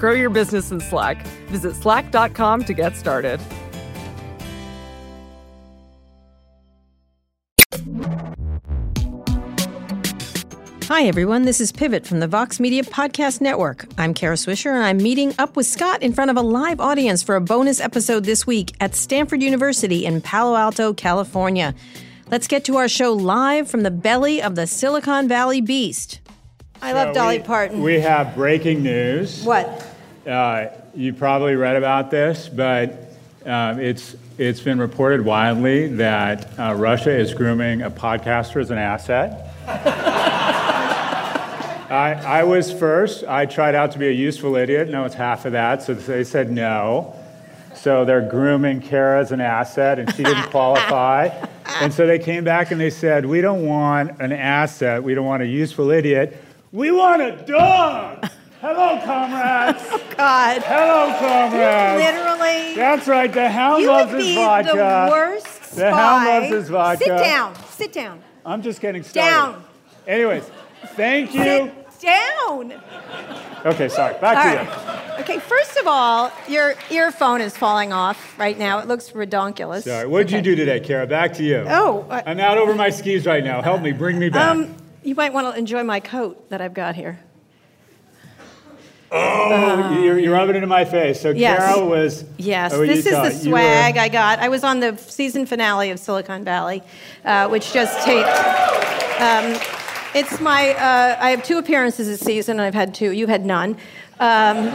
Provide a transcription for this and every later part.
Grow your business in Slack. Visit slack.com to get started. Hi, everyone. This is Pivot from the Vox Media Podcast Network. I'm Kara Swisher, and I'm meeting up with Scott in front of a live audience for a bonus episode this week at Stanford University in Palo Alto, California. Let's get to our show live from the belly of the Silicon Valley beast. I love Dolly we- Parton. We have breaking news. what? Uh, you probably read about this, but um, it's it's been reported widely that uh, Russia is grooming a podcaster as an asset. I, I was first. I tried out to be a useful idiot. No, it's half of that. So they said no. So they're grooming Kara as an asset, and she didn't qualify. And so they came back and they said, We don't want an asset. We don't want a useful idiot. We want a dog. Hello, comrades. Oh, God. Hello, comrades. Literally. That's right. The hound you loves would his be vodka. the worst The hound loves his vodka. Sit down. Sit down. I'm just getting started. Down. Anyways, thank you. Sit down. Okay, sorry. Back All to you. Okay, first of all, your earphone is falling off right now. It looks redonkulous. Sorry. What did you do today, Kara? Back to you. Oh, I- I'm out over my skis right now. Help me. Bring me back. Um, you might want to enjoy my coat that I've got here. oh, you're, you're rubbing it in my face. So Yes. Kara was. Yes, oh, this is the you were- swag I got. I was on the season finale of Silicon Valley, uh, which just taped. Um, it's my. Uh, I have two appearances this season, and I've had two. You had none. Um,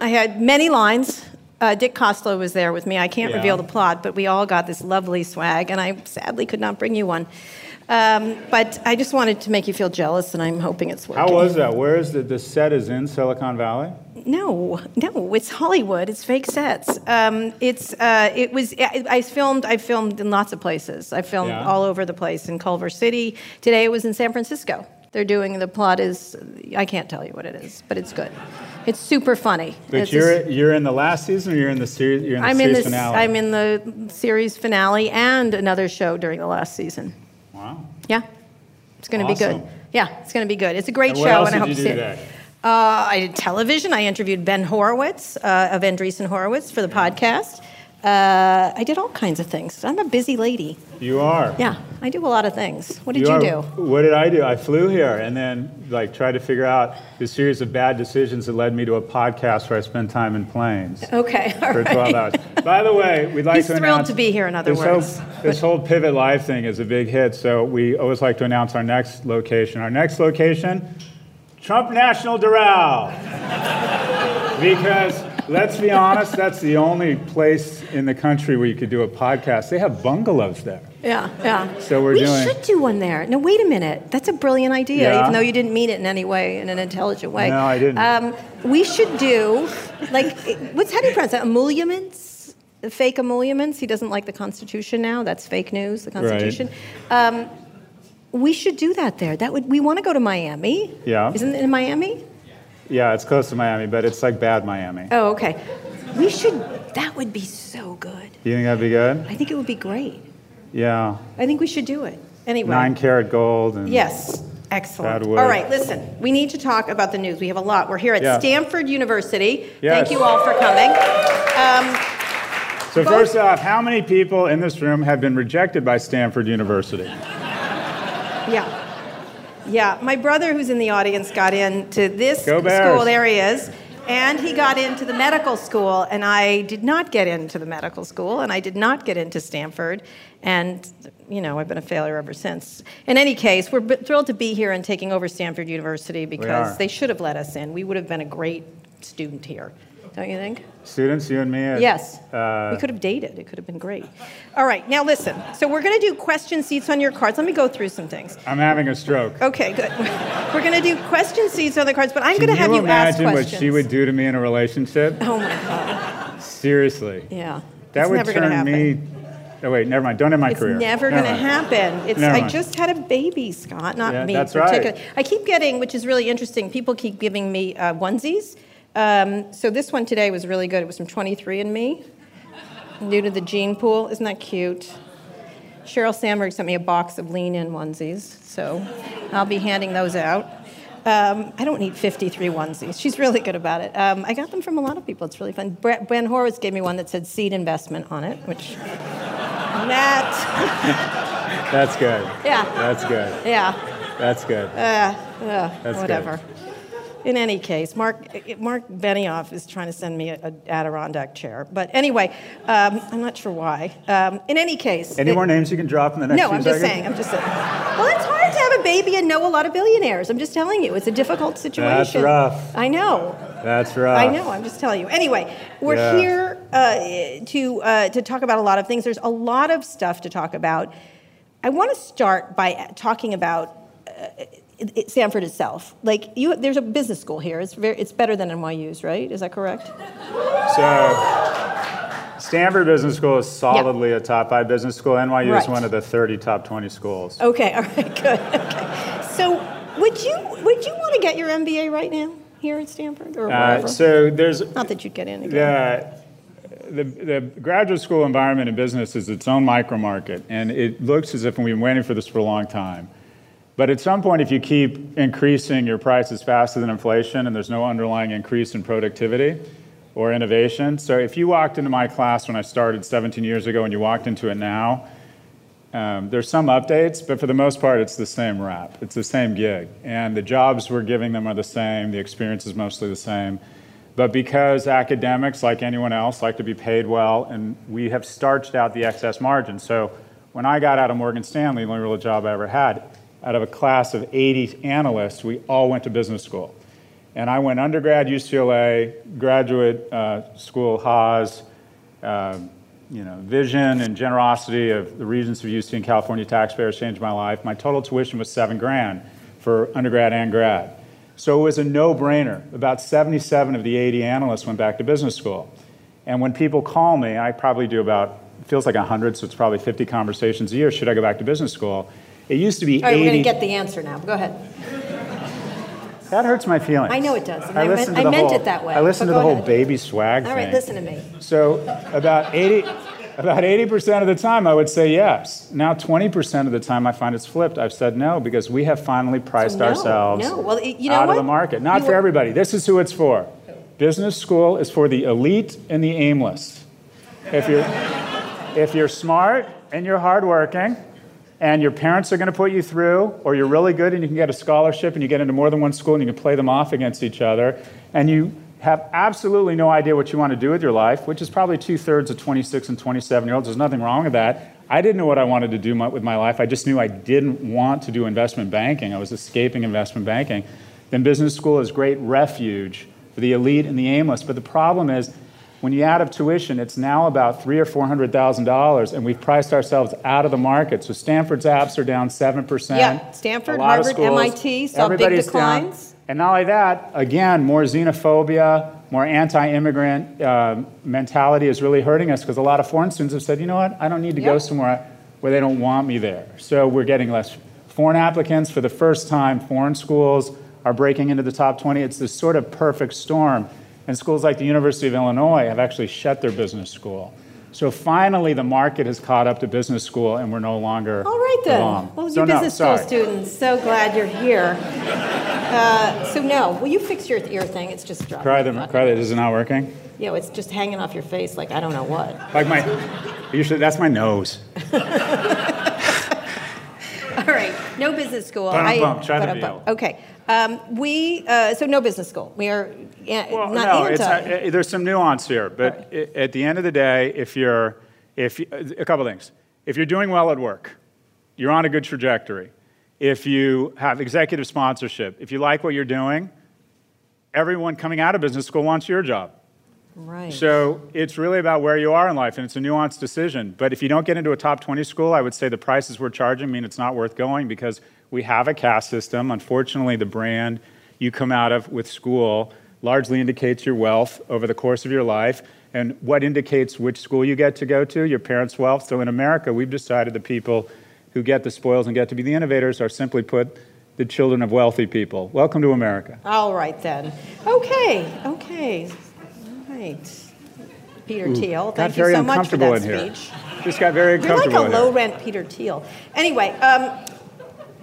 I had many lines. Uh, Dick Costolo was there with me. I can't Yeah. reveal the plot, but we all got this lovely swag, and I sadly could not bring you one. Um, but I just wanted to make you feel jealous, and I'm hoping it's working. How was that? Where is the, the set is in Silicon Valley? No, no, it's Hollywood. It's fake sets. Um, it's uh, it was. I, I filmed. I filmed in lots of places. I filmed Yeah. all over the place in Culver City. Today it was in San Francisco. They're doing the plot is. I can't tell you what it is, but it's good. It's super funny. But It's you're you're in the last season, or you're in the series. You're in the I'm in series finale. I'm in the series finale and another show during the last season. Wow. Yeah, it's going to be good. Yeah, it's going to be good. It's a great And show, and I hope you to see today? it. Uh, I did television. I interviewed Ben Horowitz uh, of Andreessen Horowitz for the podcast. Uh, I did all kinds of things. I'm a busy lady. You are. Yeah, I do a lot of things. What did you, are- do? What did I do? I flew here and then like tried to figure out the series of bad decisions that led me to a podcast where I spend time in planes Okay, all for right. 12 hours. By the way, we'd like He's to thrilled announce to be here, in other this words. Whole, this whole Pivot Live thing is a big hit, so we always like to announce our next location. Our next location, Trump National Doral. because let's be honest, that's the only place in the country where you could do a podcast. They have bungalows there. Yeah, yeah. So we're doing. we doing- should do one there. No, wait a minute. That's a brilliant idea, Yeah. even though you didn't mean it in any way, in an intelligent way. No, I didn't. Um, we should do, like, what's how do you pronounce that? Emoluments? Fake emoluments? He doesn't like the Constitution now. That's fake news. The Constitution. Um, we should do that there. That would. We want to go to Miami. Yeah. Isn't it in Miami? Yeah, it's close to Miami, but it's like bad Miami. Oh, okay. We should. That would be so good. Do you think that'd be good? I think it would be great. Yeah. I think we should do it. Anyway. Nine karat gold and Yes. Excellent. All right, listen, we need to talk about the news. We have a lot. We're here at Yeah. Stanford University. Yes. Thank you all for coming. Um, So both- first off, how many people in this room have been rejected by Stanford University? yeah. Yeah. My brother, who's in the audience, got into this Go school. There he is. And he got into the medical school, and I did not get into the medical school, and I did not get into Stanford. And, you know, I've been a failure ever since. In any case, we're thrilled to be here and taking over Stanford University because they should have let us in. We would have been a great student here. Don't you think? Students, you and me. at- Yes. Uh, we could have dated. It could have been great. All right, now listen. So we're going to do question seats on your cards. Let me go through some things. I'm having a stroke. Okay, good. We're going to do question seats on the cards, but I'm going to have you you ask imagine what she would do to me in a relationship? Oh my God. Seriously. Yeah. That it's would turn me. Oh wait, never mind. Don't end my It's career. never Never going to happen. It's I just had a baby, Scott, not Yeah, me that's right. I keep getting, which is really interesting. People keep giving me uh, onesies. Um, so this one today was really good. It was from 23andMe, new to the gene pool. Isn't that cute? Sheryl Sandberg sent me a box of lean-in onesies, so I'll be handing those out. Um, I don't need 53 onesies. She's really good about it. Um, I got them from a lot of people. It's really fun. Bre- Ben Horowitz gave me one that said seed investment on it, which Matt, That's good. yeah, That's good. yeah, That's good. uh, uh, That's whatever. good. In any case, Mark Marc Benioff is trying to send me a, a Adirondack chair, but anyway, um, I'm not sure why. Um, in any case, Any it- more names you can drop in the next no, I'm just seconds? saying. I'm just saying. Well, it's hard to have a baby and know a lot of billionaires. I'm just telling you, it's a difficult situation. That's rough. I know. That's right. I know. I'm just telling you. Anyway, we're Yeah. here uh, to uh, to talk about a lot of things. There's a lot of stuff to talk about. I want to start by talking about uh, it, it, Stanford itself. Like you, there's a business school here. It's very, it's better than NYU's, right? Is that correct? So, Stanford Business School is solidly a top five business school. NYU is one of the 30 top 20 schools. Okay. All right. Good. Okay. So, would you would you want to get your MBA right now here at Stanford or wherever? Uh, so there's Not that you'd get in again. the, the, the graduate school environment in business is its own micro market, and it looks as if we've been waiting for this for a long time. But at some point, if you keep increasing your prices faster than inflation and there's no underlying increase in productivity or innovation, so if you walked into my class when I started 17 years ago and you walked into it now, um, there's some updates, but for the most part, it's the same rap. It's the same gig. And the jobs we're giving them are the same, the experience is mostly the same. But because academics, like anyone else, like to be paid well, and we have starched out the excess margin. So when I got out of Morgan Stanley, the only real job I ever had, out of a class of 80 analysts, we all went to business school. And I went undergrad UCLA, graduate uh, school Haas, um, you know, vision and generosity of the Regents of UC and California taxpayers changed my life. My total tuition was seven grand for undergrad and grad. So it was a no-brainer. About 77 of the 80 analysts went back to business school. And when people call me, I probably do about, it feels like 100, so it's probably 50 conversations a year, should I go back to business school? It used to be All right, 80. we're going to get the answer now. Go ahead. that hurts my feelings. I know it does, and I meant- I the meant whole- it that way, I listened to the whole ahead. baby swag All thing. right, listen to me. So about 80, about 80% of the time I would say yes. Now 20% of the time I find it's flipped. I've said no because we have finally priced No, ourselves no. Well, you know out what? of the market. Not You for were- everybody. This is who it's for. Business school is for the elite and the aimless. If you're, if you're smart and you're hardworking, and your parents are going to put you through, or you're really good and you can get a scholarship and you get into more than one school and you can play them off against each other, and you have absolutely no idea what you want to do with your life, which is probably two thirds of 26 and 27 year olds. There's nothing wrong with that. I didn't know what I wanted to do with my life. I just knew I didn't want to do investment banking. I was escaping investment banking. Then business school is great refuge for the elite and the aimless. But the problem is, when you add up tuition, it's now about three or four hundred thousand dollars, and we've priced ourselves out of the market. So Stanford's apps are down seven percent. Yeah, Stanford, Harvard, MIT saw big declines. And not only that, again, more xenophobia, more anti-immigrant uh, mentality is really hurting us because a lot of foreign students have said, you know what, I don't need to go somewhere where they don't want me there. So we're getting less foreign applicants for the first time. Foreign schools are breaking into the top 20. It's this sort of perfect storm. And schools like the University of Illinois have actually shut their business school. So finally, the market has caught up to business school, and we're no longer All right then. Well, so you no, business school students, so glad you're here. Uh, so no, will you fix your ear thing? It's just dropping. Cry the, cry that is it not working? Know, it's just hanging off your face like I don't know what. Like my, usually that's my nose. All right, no business school. Ba-dum-bum, try the ba-dum-bum. deal. Okay, um, we uh, so no business school. We are yeah, Well, not no, anti. uh, there's some nuance here, but i- at the end of the day, if you're, if you- a couple things, if you're doing well at work, you're on a good trajectory. If you have executive sponsorship, if you like what you're doing, everyone coming out of business school wants your job. Right. So it's really about where you are in life, and it's a nuanced decision. But if you don't get into a top 20 school, I would say the prices we're charging mean it's not worth going because we have a caste system. Unfortunately, the brand you come out of with school largely indicates your wealth over the course of your life. And what indicates which school you get to go to? Your parents' wealth. So in America, we've decided the people who get the spoils and get to be the innovators are simply put the children of wealthy people. Welcome to America. All right, then. Okay, okay. Right. Peter Ooh, Thiel, thank you so much for that speech. here. Just got very uncomfortable. You're like a low rent Peter Thiel. Anyway, um,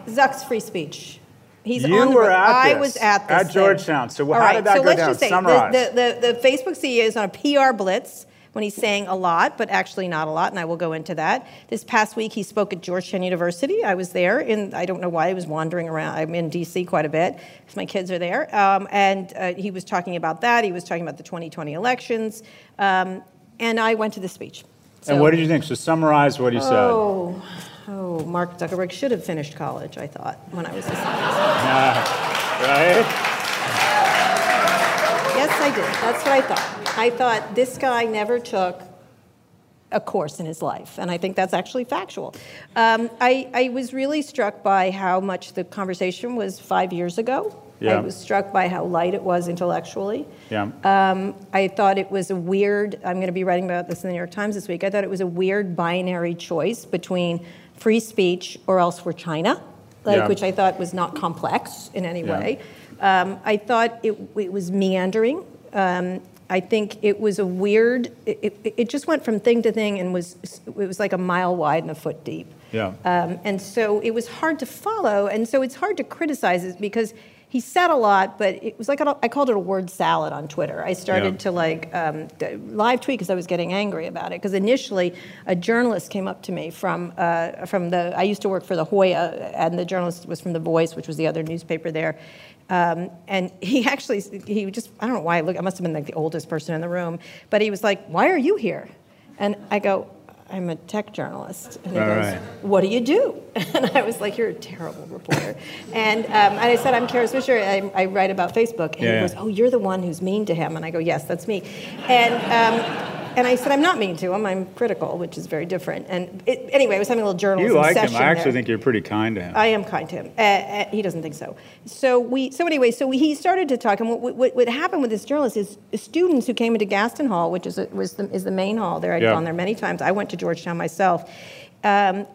Zuck's free speech. He's You on the were at I this, was at this at thing. Georgetown. So All how did that so go let's down? Just say, Summarize. The, the, the, the Facebook CEO is on a PR blitz when he's saying a lot, but actually not a lot, and I will go into that. This past week, he spoke at Georgetown University. I was there, and I don't know why I was wandering around. I'm in D.C. quite a bit because my kids are there. Um, and uh, he was talking about that. He was talking about the 2020 elections. Um, and I went to the speech. and what did you think? So summarize what he said. Oh, oh, Mark Zuckerberg should have finished college, I thought, when I was a Right? Yes, I did. That's what I thought. I thought this guy never took a course in his life, and I think that's actually factual. Um, I, I was really struck by how much the conversation was five years ago. Yeah. I was struck by how light it was intellectually. Yeah. Um, I thought it was a weird, I'm going to be writing about this in the New York Times this week. I thought it was a weird binary choice between free speech or else we're China, like, Yeah. which I thought was not complex in any Yeah. way. Um, I thought it, it was meandering. Um, I think it was a weird, it, it, it just went from thing to thing and was, it was like a mile wide and a foot deep. Yeah. Um, and so it was hard to follow, and so it's hard to criticize it because he said a lot, but it was like a, I called it a word salad on Twitter. I started Yeah. to like um, live tweet because I was getting angry about it. Because initially, a journalist came up to me from uh, from the I used to work for the Hoya, and the journalist was from the Voice, which was the other newspaper there. Um, and he actually he just I don't know why I look I must have been like the oldest person in the room, but he was like, "Why are you here?" And I go, I'm a tech journalist. And he All goes, right. What do you do? And I was like, You're a terrible reporter. and, um, and I said, I'm Kara Swisher. I, I write about Facebook. And Yeah, he goes, Oh, you're the one who's mean to him. And I go, Yes, that's me. And, um, and I said, I'm not mean to him. I'm critical, which is very different. And it, anyway, I was having a little journalism You like him. I actually there. think you're pretty kind to him. I am kind to him. Uh, uh, he doesn't think so. So we. So anyway, so we, he started to talk, and what, what, what happened with this journalist is students who came into Gaston Hall, which is a, was the, is the main hall there. I'd Yeah. gone there many times. I went to Georgetown myself. Um,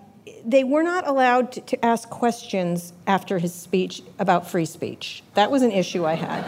they were not allowed to, to ask questions after his speech about free speech. That was an issue I had.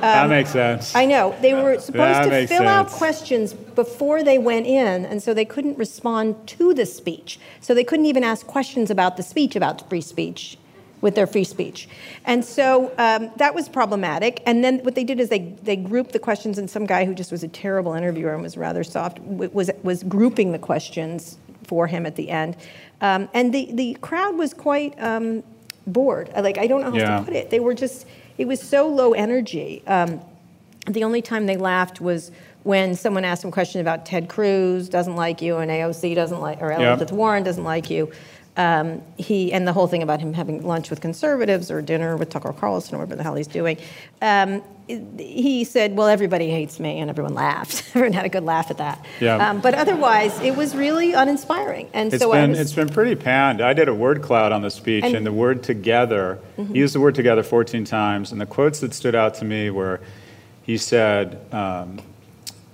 that makes sense. I know. They were supposed to fill out questions before they went in, and so they couldn't respond to the speech. So they couldn't even ask questions about the speech, about free speech, with their free speech. And so um, that was problematic. And then what they did is they, they grouped the questions, and some guy who just was a terrible interviewer and was rather soft was, was grouping the questions for him at the end. Um, and the, the crowd was quite um, bored. Like, I don't know how Yeah. to put it. They were just, it was so low energy. Um, the only time they laughed was when someone asked them a question about Ted Cruz doesn't like you and AOC doesn't like, or Elizabeth Warren doesn't like you. Um, he and the whole thing about him having lunch with conservatives or dinner with Tucker Carlson or whatever the hell he's doing. Um, he said, "Well, everybody hates me," and everyone laughed. everyone had a good laugh at that. Yeah. Um, but otherwise, it was really uninspiring. And It's so I been was, it's been pretty panned. I did a word cloud on the speech, And- and, the word together. He used the word together 14 times, and the quotes that stood out to me were, he said, um,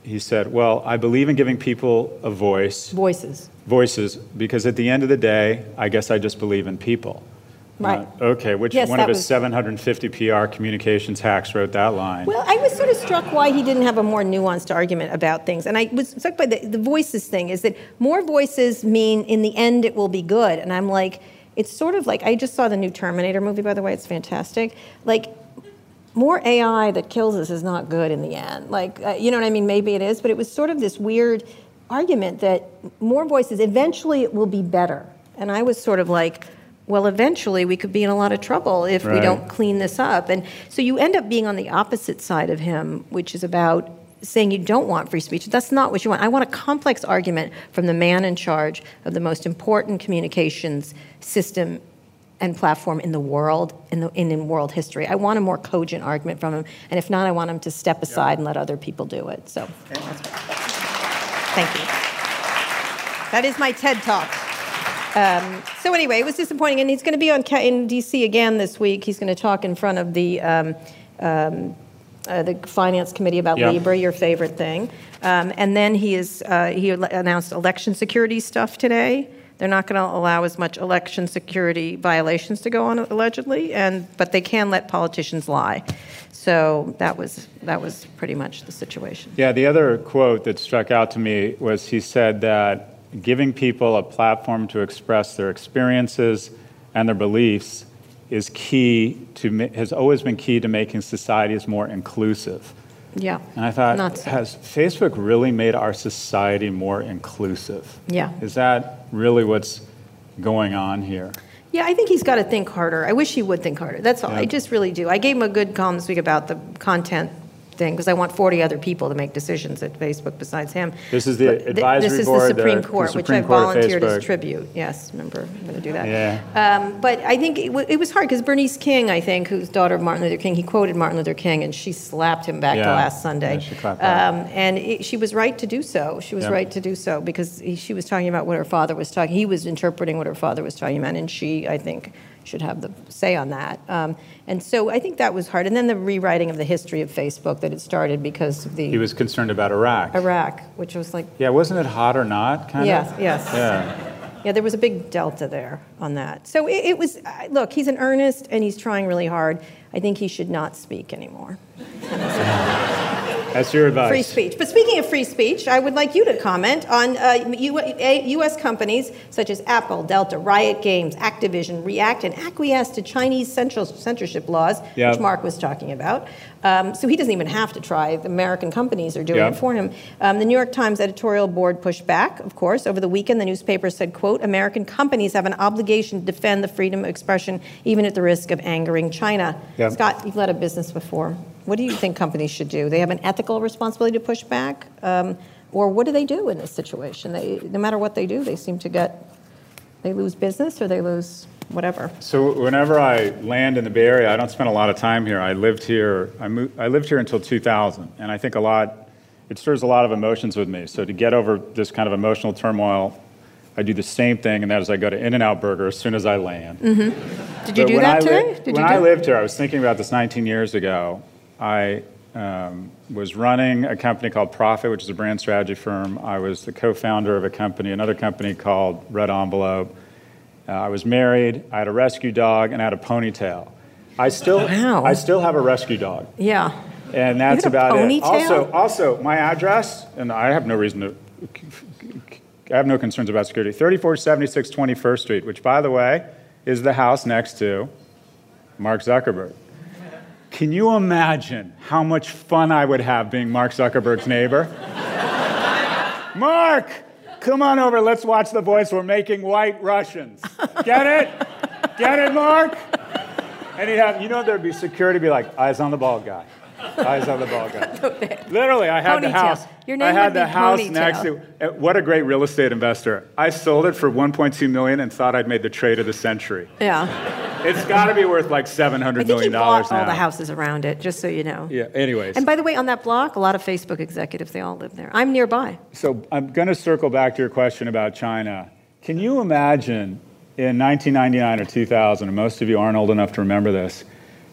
he said, "Well, I believe in giving people a voice, voices. voices, because at the end of the day, I guess I just believe in people." Right. Uh, okay. Which Yes, one of his was- 750 PR communications hacks wrote that line? Well, I was sort of struck why he didn't have a more nuanced argument about things. And I was struck by the, the voices thing is that more voices mean in the end it will be good. And I'm like, it's sort of like, I just saw the new Terminator movie, by the way, it's fantastic. Like, more AI that kills us is not good in the end. Like, uh, you know what I mean? Maybe it is, but it was sort of this weird argument that more voices, eventually it will be better. And I was sort of like, well, eventually we could be in a lot of trouble if we don't clean this up. And so you end up being on the opposite side of him, which is about saying you don't want free speech. That's not what you want. I want a complex argument from the man in charge of the most important communications system and platform in the world, in, the, in, in, world history. I want a more cogent argument from him. And if not, I want him to step aside yeah. and let other people do it. So, thank you. That is my TED Talk. Um, so anyway, it was disappointing, and he's going to be on in D.C. again this week. He's going to talk in front of the um, um, uh, the finance committee about yep. Libra, your favorite thing. Um, and then he is uh, he announced election security stuff today. They're not going to allow as much election security violations to go on allegedly, and but they can let politicians lie. So that was that was pretty much the situation. Yeah, the other quote that struck out to me was he said that giving people a platform to express their experiences and their beliefs is key to has always been key to making societies more inclusive. Yeah. And I thought, so. has Facebook really made our society more inclusive? Yeah. Is that really what's going on here? Yeah, I think he's got to think harder. I wish he would think harder. That's all. Yeah. I just really do. I gave him a good column this week about the content thing because I want 40 other people to make decisions at Facebook besides him. This is the but advisory th- This board, is the Supreme the, Court, the Supreme which Court I volunteered as tribute. Yes, remember, I'm going to do that. Yeah. Um, but I think it, w- it was hard because Bernice King, I think, who's daughter of Martin Luther King, he quoted Martin Luther King and she slapped him back yeah. to last Sunday. Yeah, she clapped um, and it, she was right to do so. She was right to do so because he, she was talking about what her father was talking. He was interpreting what her father was talking about, and she, I think, should have the say on that. Um, and so I think that was hard. And then the rewriting of the history of Facebook that it started because of the he was concerned about Iraq. Iraq, which was like yeah, wasn't it hot or not? Kind yes, of. Yes. Yes. Yeah. Yeah, there was a big delta there on that. So it, it was. Look, he's an earnest and he's trying really hard. I think he should not speak anymore. That's your advice. Free speech. But speaking of free speech, I would like you to comment on uh, U.S. companies such as Apple, Delta, Riot Games, Activision react and acquiesce to Chinese censorship laws, yep. which Mark was talking about. Um, so he doesn't even have to try. The American companies are doing yep. it for him. Um, the New York Times editorial board pushed back, of course. Over the weekend, the newspaper said, quote, American companies have an obligation to defend the freedom of expression, even at the risk of angering China. Yep. Scott, you've led a business before. What do you think companies should do? They have an ethical responsibility to push back? Um, or what do they do in this situation? They, no matter what they do, they seem to get, they lose business or they lose whatever. So whenever I land in the Bay Area, I don't spend a lot of time here. I lived here, I, moved, I lived here until 2000, and I think a lot, it stirs a lot of emotions with me. So to get over this kind of emotional turmoil, I do the same thing, and that is I go to In-N-Out Burger as soon as I land. Mm-hmm. Did you but do that I today? Li- when I lived here, I was thinking about this 19 years ago, I um, was running a company called Prophet, which is a brand strategy firm. I was the co founder of a company, another company called Red Envelope. Uh, I was married, I had a rescue dog, and I had a ponytail. I still, wow. I still have a rescue dog. Yeah. And that's about it. Also, also, my address, and I have no reason to, I have no concerns about security 3476 21st Street, which, by the way, is the house next to Mark Zuckerberg. Can you imagine how much fun I would have being Mark Zuckerberg's neighbor? Mark, come on over. Let's watch The Voice. We're making white Russians. Get it? Get it, Mark? And he'd have, you know, there'd be security be like, eyes on the ball guy. Eyes on the ball guy. Literally, I had ponytail. the house. Your name I had the house ponytail. next to. Uh, what a great real estate investor! I sold it for 1.2 million and thought I'd made the trade of the century. Yeah. It's got to be worth like 700 million dollars now. all the houses around it, just so you know. Yeah. Anyways. And by the way, on that block, a lot of Facebook executives they all live there. I'm nearby. So I'm going to circle back to your question about China. Can you imagine in 1999 or 2000, and most of you aren't old enough to remember this?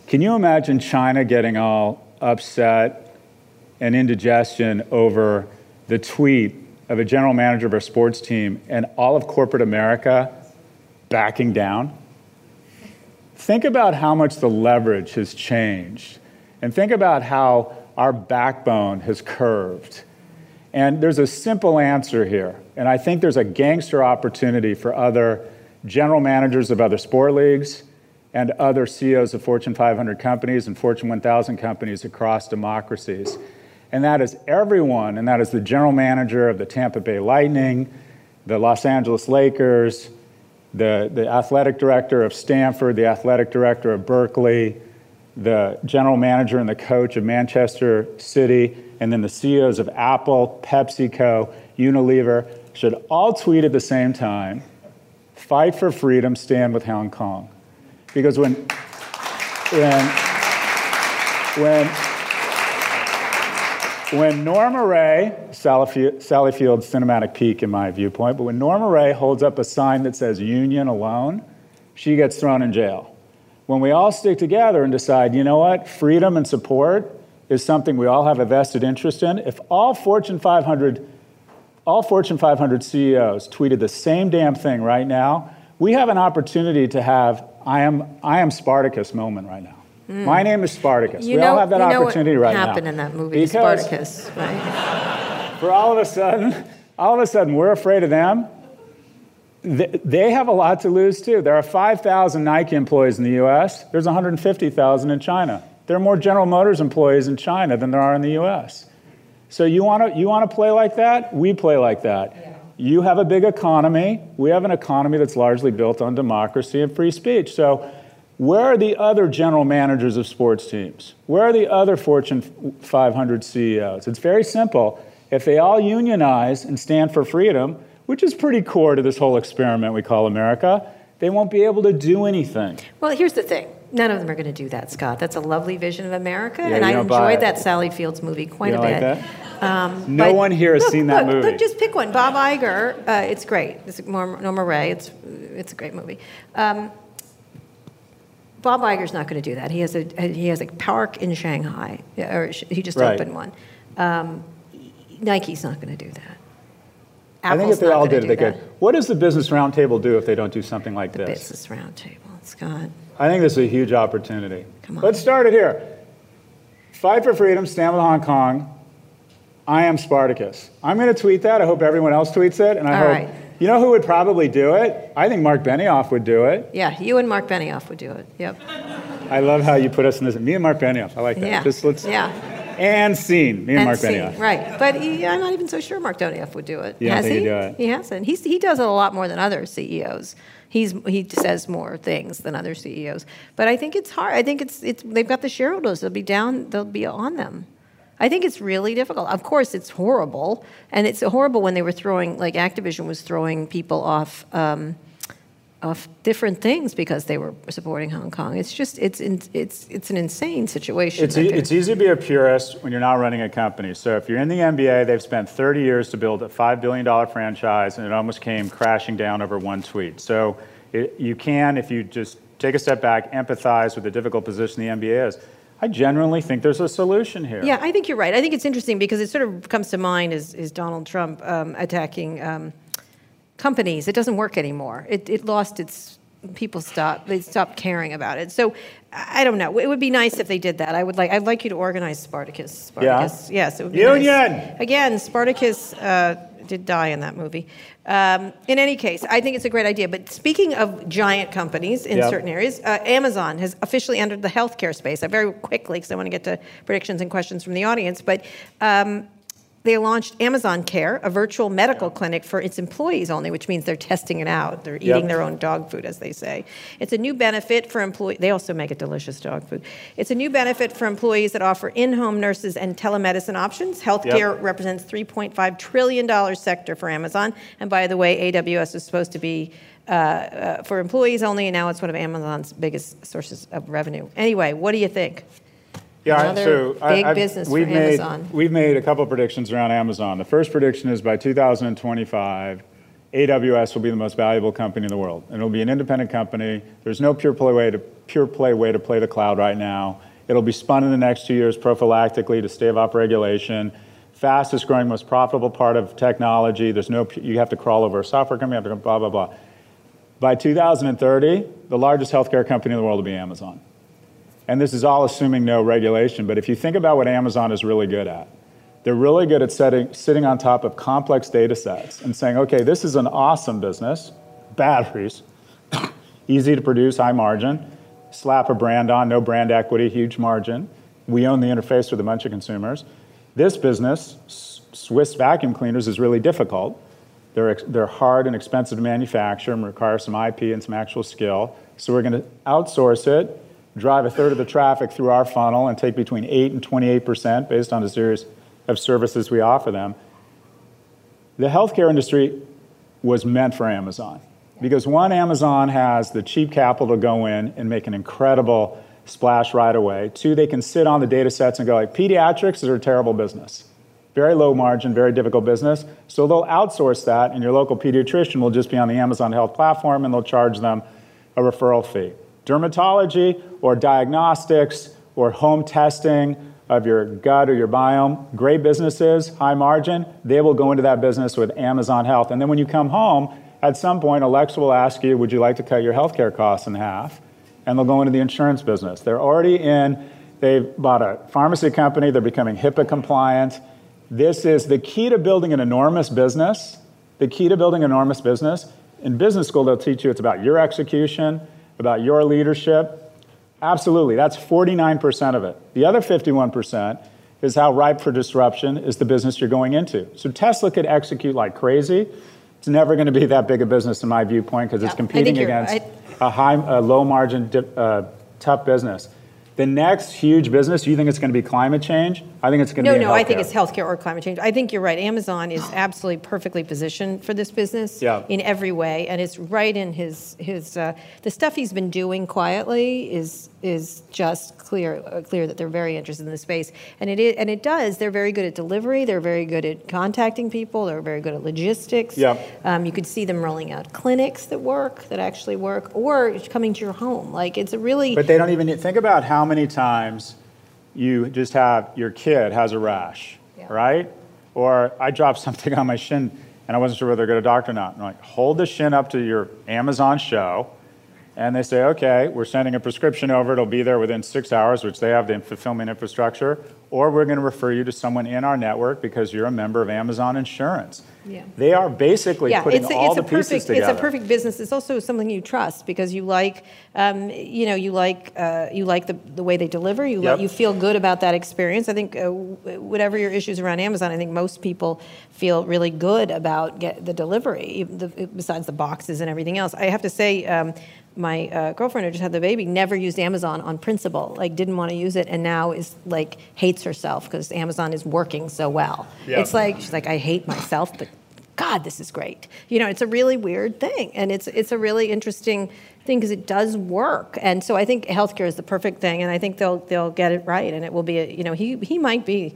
Can you imagine China getting all upset and indigestion over the tweet of a general manager of a sports team and all of corporate America backing down? Think about how much the leverage has changed, and think about how our backbone has curved. And there's a simple answer here, and I think there's a gangster opportunity for other general managers of other sport leagues and other CEOs of Fortune 500 companies and Fortune 1000 companies across democracies. And that is everyone, and that is the general manager of the Tampa Bay Lightning, the Los Angeles Lakers, the, the athletic director of Stanford, the athletic director of Berkeley, the general manager and the coach of Manchester City, and then the CEOs of Apple, PepsiCo, Unilever should all tweet at the same time fight for freedom, stand with Hong Kong. Because when, when, when, when Norma Rae, Sally Field's cinematic peak in my viewpoint, but when Norma Rae holds up a sign that says union alone, she gets thrown in jail. When we all stick together and decide, you know what, freedom and support is something we all have a vested interest in, if all Fortune 500 all Fortune 500 CEOs tweeted the same damn thing right now, we have an opportunity to have I am, I am Spartacus moment right now. Mm. My name is Spartacus. You we know, all have that opportunity right now. Happened in that movie, because Spartacus, right? For all of a sudden, all of a sudden, we're afraid of them. They have a lot to lose too. There are 5,000 Nike employees in the US, there's 150,000 in China. There are more General Motors employees in China than there are in the US. So you want to you want to play like that? We play like that. Yeah. You have a big economy. We have an economy that's largely built on democracy and free speech. So where are the other general managers of sports teams? Where are the other Fortune 500 CEOs? It's very simple. If they all unionize and stand for freedom, which is pretty core to this whole experiment we call America, they won't be able to do anything. Well, here's the thing None of them are going to do that, Scott. That's a lovely vision of America, yeah, and I enjoyed that Sally Fields movie quite a bit. Like um, no one here has look, seen that look, movie. Look, just pick one. Bob Iger. Uh, it's great. It's Norma Rae. It's it's a great movie. Um, Bob Iger's not going to do that. He has a he has a park in Shanghai, or he just right. opened one. Um, Nike's not going to do that. Apple's I think if they all did it, they could. What does the Business Roundtable do if they don't do something like the this? Business Roundtable, Scott. I think this is a huge opportunity. Come on. Let's start it here. Fight for freedom, stand with Hong Kong. I am Spartacus. I'm going to tweet that. I hope everyone else tweets it. And I All hope, right. you know who would probably do it? I think Marc Benioff would do it. Yeah, you and Marc Benioff would do it. Yep. I love how you put us in this. Me and Marc Benioff. I like that. Yeah. Just let's. Yeah. And scene. Me and, and Mark scene, Benioff. Right. But he, I'm not even so sure Marc Benioff would do it. Yeah, Has he? he? Do it. He hasn't. He's, he does it a lot more than other CEOs. He's, he says more things than other CEOs. But I think it's hard. I think it's, it's they've got the shareholders. They'll be down. They'll be on them. I think it's really difficult. Of course, it's horrible, and it's horrible when they were throwing, like Activision was throwing people off. Um, of different things because they were supporting Hong Kong. It's just it's in, it's it's an insane situation. It's, e- it's easy to be a purist when you're not running a company. So if you're in the NBA, they've spent 30 years to build a five billion dollar franchise, and it almost came crashing down over one tweet. So it, you can, if you just take a step back, empathize with the difficult position the NBA is. I genuinely think there's a solution here. Yeah, I think you're right. I think it's interesting because it sort of comes to mind is, is Donald Trump um, attacking um, companies. It doesn't work anymore. It, it lost its people stop they stopped caring about it. So I don't know. It would be nice if they did that. I would like I'd like you to organize Spartacus. Spartacus. Yeah. Yes. It would be Union. Nice. Again, Spartacus uh, did die in that movie. Um, in any case, I think it's a great idea. But speaking of giant companies in yep. certain areas, uh, Amazon has officially entered the healthcare space. I very quickly because I want to get to predictions and questions from the audience, but. Um, they launched Amazon Care, a virtual medical clinic for its employees only, which means they're testing it out. They're eating yep. their own dog food, as they say. It's a new benefit for employees. They also make a delicious dog food. It's a new benefit for employees that offer in-home nurses and telemedicine options. Healthcare yep. represents $3.5 trillion sector for Amazon. And by the way, AWS is supposed to be uh, uh, for employees only, and now it's one of Amazon's biggest sources of revenue. Anyway, what do you think? Yeah, Another so big I, business we've for made, Amazon. We've made a couple predictions around Amazon. The first prediction is by 2025, AWS will be the most valuable company in the world, and it'll be an independent company. There's no pure play way to pure play way to play the cloud right now. It'll be spun in the next two years prophylactically to stave off regulation. Fastest growing, most profitable part of technology. There's no you have to crawl over a software company. You have to blah blah blah. By 2030, the largest healthcare company in the world will be Amazon. And this is all assuming no regulation, but if you think about what Amazon is really good at, they're really good at setting, sitting on top of complex data sets and saying, okay, this is an awesome business, batteries, easy to produce, high margin, slap a brand on, no brand equity, huge margin. We own the interface with a bunch of consumers. This business, Swiss vacuum cleaners, is really difficult. They're, they're hard and expensive to manufacture and require some IP and some actual skill. So we're going to outsource it drive a third of the traffic through our funnel and take between 8 and 28% based on a series of services we offer them. The healthcare industry was meant for Amazon. Because one, Amazon has the cheap capital to go in and make an incredible splash right away. Two, they can sit on the data sets and go like, pediatrics is a terrible business. Very low margin, very difficult business. So they'll outsource that, and your local pediatrician will just be on the Amazon Health platform and they'll charge them a referral fee. Dermatology or diagnostics or home testing of your gut or your biome, great businesses, high margin, they will go into that business with Amazon Health. And then when you come home, at some point, Alexa will ask you, Would you like to cut your healthcare costs in half? And they'll go into the insurance business. They're already in, they've bought a pharmacy company, they're becoming HIPAA compliant. This is the key to building an enormous business. The key to building an enormous business. In business school, they'll teach you it's about your execution, about your leadership. Absolutely, that's 49% of it. The other 51% is how ripe for disruption is the business you're going into. So Tesla could execute like crazy it's never going to be that big a business in my viewpoint because yeah, it's competing against a high, a low margin, uh, tough business. The next huge business, do you think it's going to be climate change? I think it's going to no, be. No, no, I think it's healthcare or climate change. I think you're right. Amazon is absolutely perfectly positioned for this business yeah. in every way, and it's right in his his uh, the stuff he's been doing quietly is is just clear uh, clear that they're very interested in the space, and it is, and it does. They're very good at delivery. They're very good at contacting people. They're very good at logistics. Yeah. Um, you could see them rolling out clinics that work, that actually work, or coming to your home. Like it's a really. But they don't even think about how many times you just have your kid has a rash, yeah. right? Or I dropped something on my shin and I wasn't sure whether to go to a doctor or not. I'm like, hold the shin up to your Amazon show. And they say, okay, we're sending a prescription over. It'll be there within six hours, which they have the fulfillment infrastructure. Or we're going to refer you to someone in our network because you're a member of Amazon Insurance. Yeah. They are basically yeah, putting it's a, all it's the perfect, pieces together. It's a perfect business. It's also something you trust because you like, um, you know, you like uh, you like the, the way they deliver. You yep. you feel good about that experience. I think uh, whatever your issues around Amazon, I think most people feel really good about get the delivery, the, besides the boxes and everything else. I have to say. Um, my uh, girlfriend who just had the baby never used Amazon on principle, like didn't want to use it, and now is like hates herself because Amazon is working so well. It's like she's like I hate myself, but God, this is great. You know, it's a really weird thing, and it's it's a really interesting thing because it does work. And so I think healthcare is the perfect thing, and I think they'll they'll get it right, and it will be a, you know he he might be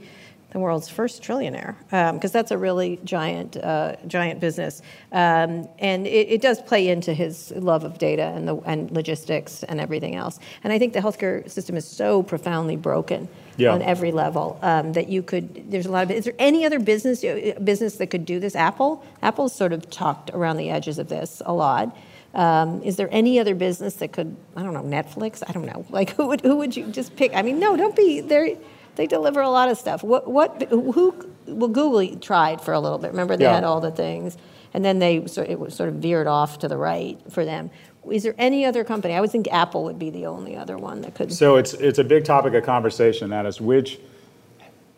the world's first trillionaire because um, that's a really giant uh, giant business. Um, and it, it, does play into his love of data and, the, and logistics and everything else. And i think the healthcare system is so profoundly broken yeah. on every level um, that you could there's a lot of is there any other business uh, business that could do this? Apple? Apple's sort of talked around the edges of this a lot. Um, is there any other business that could i don't know netflix? I don't know. Like who would who would you just pick? I mean no don't be there they deliver a lot of stuff. What, what, who, well, Google tried for a little bit. Remember, they yeah. had all the things, and then they it sort of veered off to the right for them. Is there any other company? I would think Apple would be the only other one that could. So it's it's a big topic of conversation. That is which.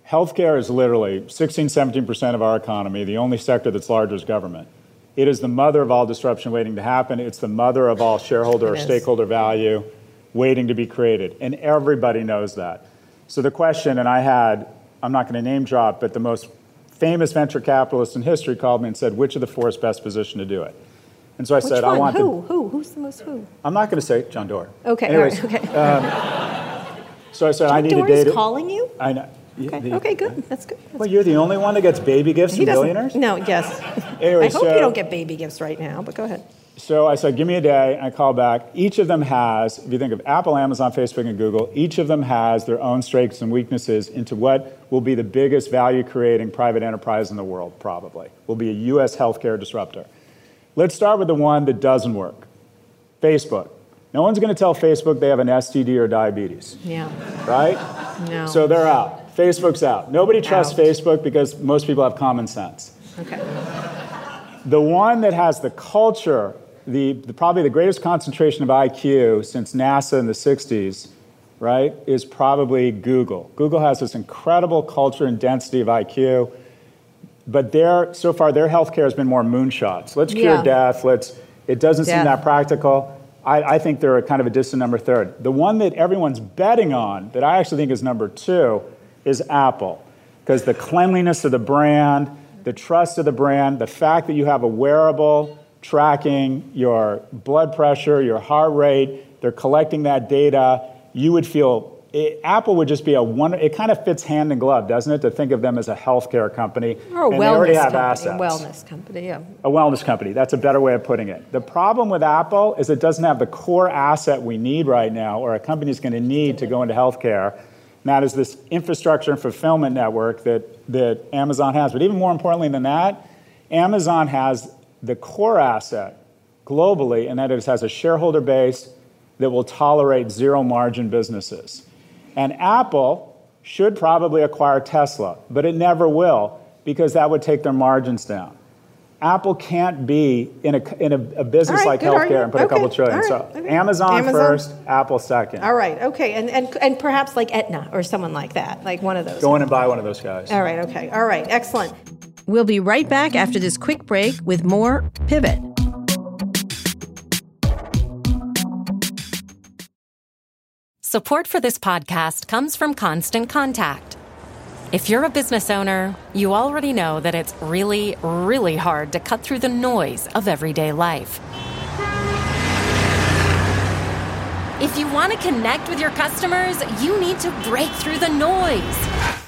Healthcare is literally 16, 17% of our economy. The only sector that's larger is government. It is the mother of all disruption waiting to happen. It's the mother of all shareholder or stakeholder value waiting to be created. And everybody knows that. So the question, and I had, I'm not going to name drop, but the most famous venture capitalist in history called me and said, which of the four is best positioned to do it? And so I Which said, one? I want who? To, who? Who's the most who? I'm not going to say John Doerr. Okay. Anyways, okay. Um, so I said, John I need Doerr a data. calling you? I know. Okay. The, okay, good. That's good. That's well, you're the only one that gets baby gifts he from billionaires? No, yes. Anyway, I hope so, you don't get baby gifts right now, but go ahead. So I said, give me a day, and I call back. Each of them has, if you think of Apple, Amazon, Facebook, and Google, each of them has their own strengths and weaknesses into what will be the biggest value creating private enterprise in the world, probably. Will be a US healthcare disruptor. Let's start with the one that doesn't work Facebook. No one's going to tell Facebook they have an STD or diabetes. Yeah. Right? No. So they're out. Facebook's out. Nobody trusts out. Facebook because most people have common sense. Okay. The one that has the culture the, the, probably the greatest concentration of IQ since NASA in the 60s, right, is probably Google. Google has this incredible culture and density of IQ, but their, so far their healthcare has been more moonshots. Let's cure yeah. death. Let's, it doesn't death. seem that practical. I, I think they're kind of a distant number third. The one that everyone's betting on, that I actually think is number two, is Apple, because the cleanliness of the brand, the trust of the brand, the fact that you have a wearable tracking your blood pressure, your heart rate, they're collecting that data. You would feel it, Apple would just be a one. It kind of fits hand in glove, doesn't it, to think of them as a healthcare company or a and wellness they already have company. assets. Wellness company, yeah. A wellness company. That's a better way of putting it. The problem with Apple is it doesn't have the core asset we need right now, or a company is going to need to go into healthcare. And that is this infrastructure and fulfillment network that, that Amazon has. But even more importantly than that, Amazon has the core asset globally, and that it has a shareholder base that will tolerate zero margin businesses. And Apple should probably acquire Tesla, but it never will because that would take their margins down. Apple can't be in a, in a, a business right, like healthcare argument. and put a couple trillion. right, So okay. Amazon, Amazon. first, Apple second. All right, okay, and, and, and perhaps like Aetna or someone like that, like one of those. Go in and buy one of those guys. All right, okay, all right, excellent. We'll be right back after this quick break with more Pivot. Support for this podcast comes from Constant Contact. If you're a business owner, you already know that it's really, really hard to cut through the noise of everyday life. If you want to connect with your customers, you need to break through the noise.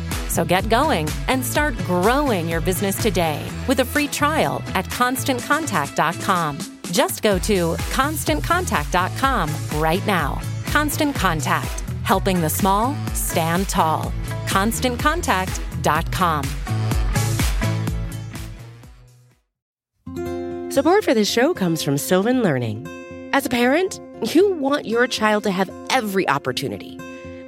So get going and start growing your business today with a free trial at constantcontact.com. Just go to constantcontact.com right now. Constant Contact, helping the small stand tall. ConstantContact.com. Support for this show comes from Sylvan Learning. As a parent, you want your child to have every opportunity,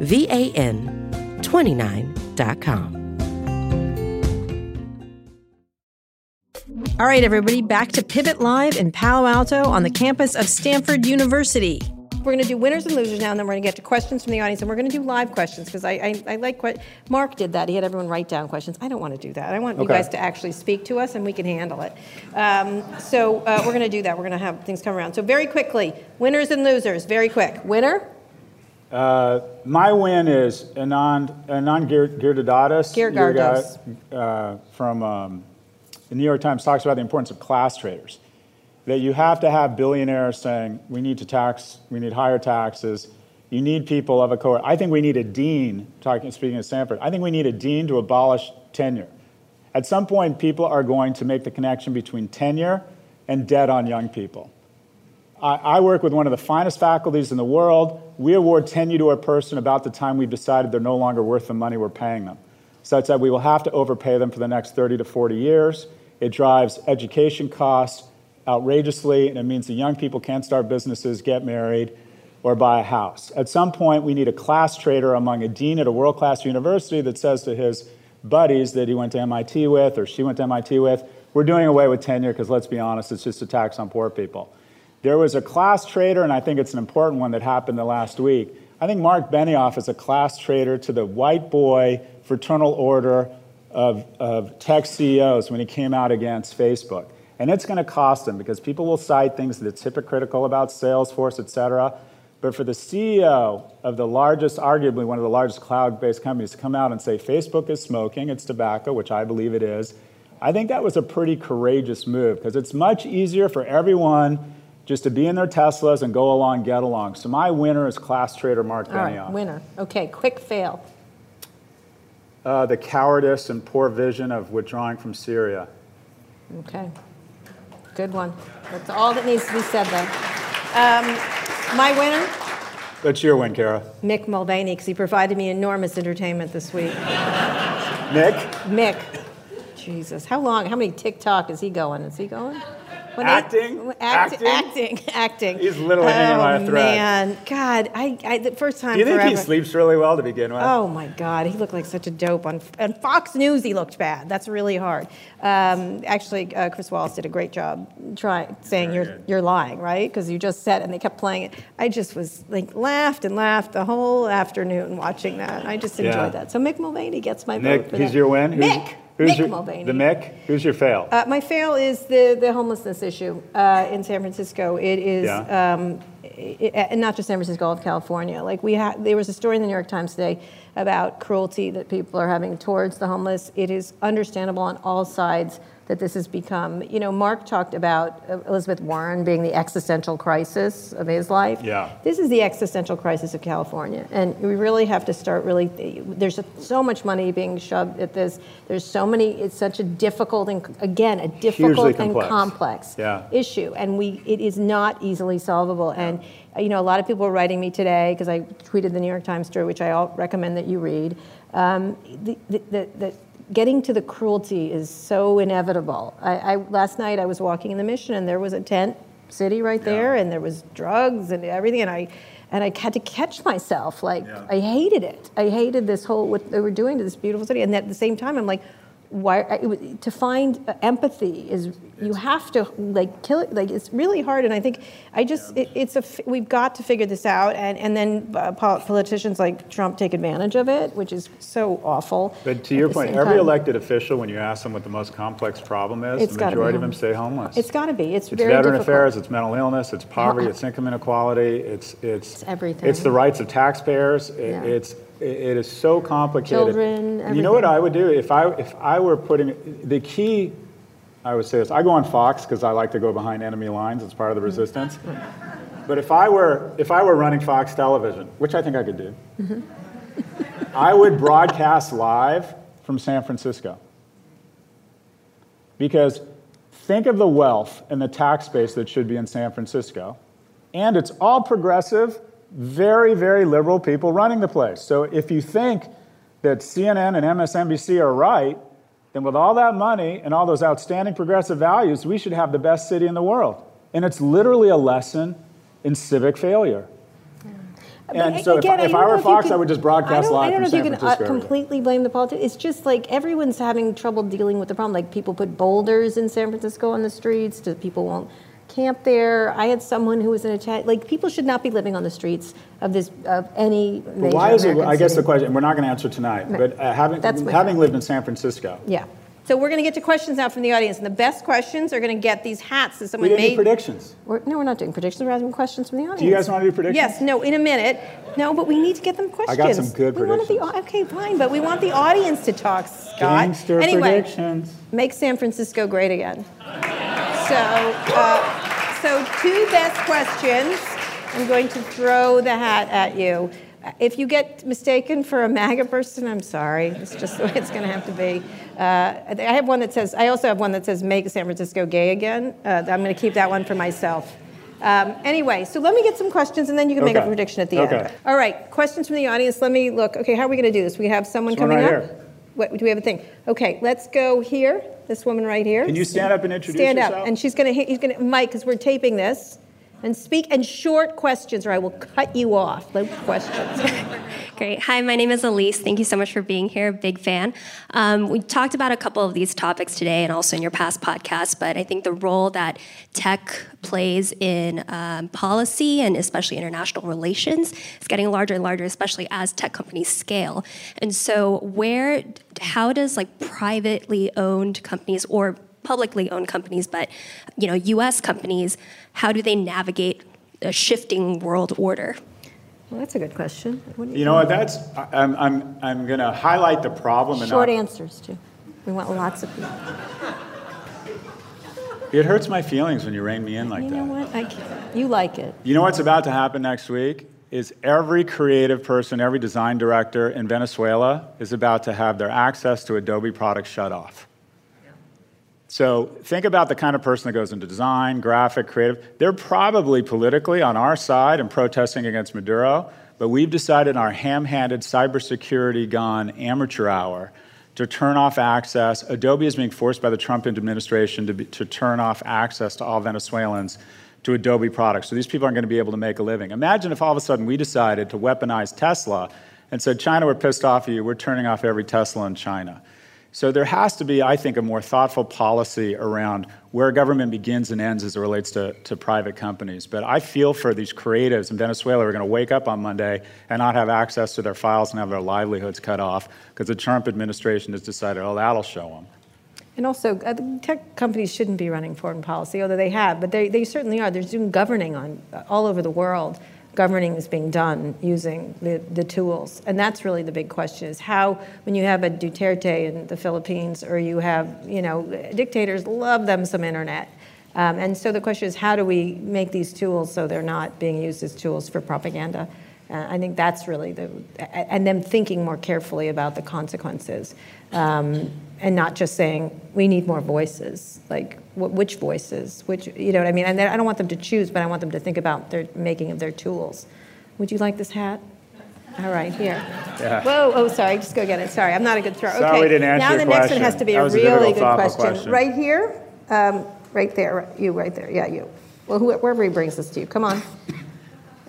V A N 29.com. All right, everybody, back to Pivot Live in Palo Alto on the campus of Stanford University. We're going to do winners and losers now, and then we're going to get to questions from the audience, and we're going to do live questions because I, I, I like what Mark did that. He had everyone write down questions. I don't want to do that. I want you guys to actually speak to us, and we can handle it. Um, so uh, we're going to do that. We're going to have things come around. So very quickly, winners and losers. Very quick. Winner. Uh, my win is Anand, Anand. Giridharadas. uh, from um, the New York Times talks about the importance of class traitors. That you have to have billionaires saying, we need to tax, we need higher taxes. You need people of a cohort. I think we need a dean, talking, speaking of Stanford, I think we need a dean to abolish tenure. At some point, people are going to make the connection between tenure and debt on young people. I, I work with one of the finest faculties in the world. We award tenure to a person about the time we've decided they're no longer worth the money we're paying them, such that we will have to overpay them for the next 30 to 40 years. It drives education costs outrageously, and it means that young people can't start businesses, get married, or buy a house. At some point, we need a class traitor among a dean at a world class university that says to his buddies that he went to MIT with or she went to MIT with, we're doing away with tenure because let's be honest, it's just a tax on poor people. There was a class traitor, and I think it's an important one that happened the last week. I think Marc Benioff is a class traitor to the white boy fraternal order of, of tech CEOs when he came out against Facebook. And it's going to cost him because people will cite things that's hypocritical about Salesforce, et cetera. But for the CEO of the largest, arguably one of the largest cloud based companies, to come out and say Facebook is smoking, it's tobacco, which I believe it is, I think that was a pretty courageous move because it's much easier for everyone just to be in their Teslas and go along, get along. So my winner is class traitor Marc All Benioff. right, winner. Okay, quick fail. Uh, the cowardice and poor vision of withdrawing from Syria. Okay, good one. That's all that needs to be said there. Um, my winner, That's your win, Kara. Mick Mulvaney, because he provided me enormous entertainment this week. Nick? Mick, Jesus, how long? How many TikTok is he going? Is he going? When Acting? act- Acting? acting, acting. He's literally hanging by a Oh thread. man, God, I, I the first time Do you think forever. he sleeps really well to begin with? Oh my God, he looked like such a dope on, on Fox News. He looked bad. That's really hard. Um, actually, uh, Chris Wallace did a great job try, saying Very you're good. you're lying, right? Because you just said, and they kept playing it. I just was like laughed and laughed the whole afternoon watching that. I just enjoyed Yeah. that. So Mick Mulvaney gets my Nick, vote for he's that. your win? Mick, who's Mick your, Mulvaney. The Mick? Who's your fail? Uh, my fail is the, the homelessness issue uh, in San Francisco. It is, Yeah. um, i i- and not just San Francisco, all of California. Like we ha- there was a story in the New York Times today about cruelty that people are having towards the homeless. It is understandable on all sides that this has become. You know, Mark talked about Elizabeth Warren being the existential crisis of his life. Yeah. This is the existential crisis of California, and we really have to start really. There's so much money being shoved at this. There's so many. It's such a difficult and again a difficult and complex. Yeah. issue, and we it is not easily solvable. And you know, a lot of people are writing me today because I tweeted the New York Times story, which I all recommend that you read. Um, the, the, the, getting to the cruelty is so inevitable. I, I last night I was walking in the Mission, and there was a tent city right there, and there was drugs and everything, and I. And I had to catch myself. Like, Yeah. I hated it. I hated this whole, what they were doing to this beautiful city. And at the same time, I'm like, why it, to find uh, empathy is you have to like kill it like it's really hard and i think i just it, it's a we've got to figure this out and and then uh, politicians like trump take advantage of it which is so awful But to your point, every time. elected official, when you ask them what the most complex problem is, It's the majority of them say homeless. it's got to be it's, It's very veteran difficult. affairs, it's mental illness, it's poverty, it's income inequality, it's it's It's everything. It's the rights of taxpayers. It, Yeah. It's it, is so complicated. Children, And you know what. I would do if I if I were putting the key. I would say this. I go on Fox because I like to go behind enemy lines. It's part of the Mm-hmm. resistance. But if I were if I were running Fox Television, which I think I could do, Mm-hmm. I would broadcast live from San Francisco. Because think of the wealth and the tax base that should be in San Francisco. And it's all progressive, very, very liberal people running the place. So if you think that CNN and MSNBC are right, then with all that money and all those outstanding progressive values, we should have the best city in the world. And it's literally a lesson in civic failure. And so again, if, if don't I were Fox, I would just I broadcast don't, live I don't from know San if you can uh, completely blame the politics. It's just like everyone's having trouble dealing with the problem. Like people put boulders in San Francisco on the streets. To people won't camp there. I had someone who was in a chat. Like people should not be living on the streets of this of any major But why is it? American I guess city. the question, and we're not going to answer tonight, but uh, having That's having lived in San Francisco, Yeah. So we're going to get to questions now from the audience, and the best questions are going to get these hats that someone didn't made. predictions. We're, no, we're not doing predictions. We're asking questions from the audience. Do you guys wanna do predictions? Yes. No. In a minute. No, but we need to get them questions. I got some good we want the, predictions. okay, fine, but we want the audience to talk, Scott. Gangster anyway, predictions. make San Francisco great again. So, uh, so two best questions. I'm going to throw the hat at you. If you get mistaken for a MAGA person, I'm sorry. It's just the way it's going to have to be. Uh, I have one that says, I also have one that says, make San Francisco gay again. Uh, I'm going to keep that one for myself. Um, anyway, so let me get some questions and then you can make a prediction at the Okay. end. All right, questions from the audience. Let me look. Okay, how are we going to do this? We have someone This coming right up. here. What, do we have a thing? Okay, let's go here. This woman right here. Can you stand up and introduce Stand yourself? Stand up, and she's going to hit. He's going to Mike, because we're taping this, and speak and short questions, or I will cut you off. No questions. Great. Hi, my name is Elise. Thank you so much for being here. Big fan. Um, we talked about a couple of these topics today and also in your past podcasts, but I think the role that tech plays in um, policy and especially international relations is getting larger and larger, especially as tech companies scale. And so, where, how does like privately owned companies or publicly owned companies, but you know, U.S. companies, how do they navigate a shifting world order? Well, that's a good question. You, you know what? That's I'm I'm I'm going to highlight the problem. Short and not, answers too. We want lots of people. It hurts my feelings when you rein me in like you that. You know what? I can't. You like it. You know what's about to happen next week? Is every creative person, every design director in Venezuela is about to have their access to Adobe products shut off. So think about the kind of person that goes into design, graphic, creative. They're probably politically on our side and protesting against Maduro, but we've decided in our ham-handed cybersecurity gone amateur hour to turn off access. Adobe is being forced by the Trump administration to, be, to turn off access to all Venezuelans to Adobe products. So these people aren't going to be able to make a living. Imagine if all of a sudden we decided to weaponize Tesla and said, China, we're pissed off at you, we're turning off every Tesla in China. So there has to be, I think, a more thoughtful policy around where government begins and ends as it relates to, to private companies. But I feel for these creatives in Venezuela who are going to wake up on Monday and not have access to their files and have their livelihoods cut off because the Trump administration has decided, oh, that'll show them. And also, uh, tech companies shouldn't be running foreign policy, although they have, but they, they certainly are. They're doing governing on uh, all over the world governing is being done using the, the tools. And that's really the big question is how, when you have a Duterte in the Philippines or you have, you know, dictators love them some internet. Um, and so the question is how do we make these tools so they're not being used as tools for propaganda? Uh, I think that's really the, and them thinking more carefully about the consequences. Um, and not just saying we need more voices. Like wh- which voices? Which you know what i mean? And i don't want them to choose but i want them to think about their making of their tools. Would you like this hat? All right here. Yeah. whoa oh sorry just go get it. Sorry i'm not a good thrower sorry, okay didn't answer now the next one has to be a really good question. question. right here um, right there you right there yeah you. Well whoever he brings this to you come on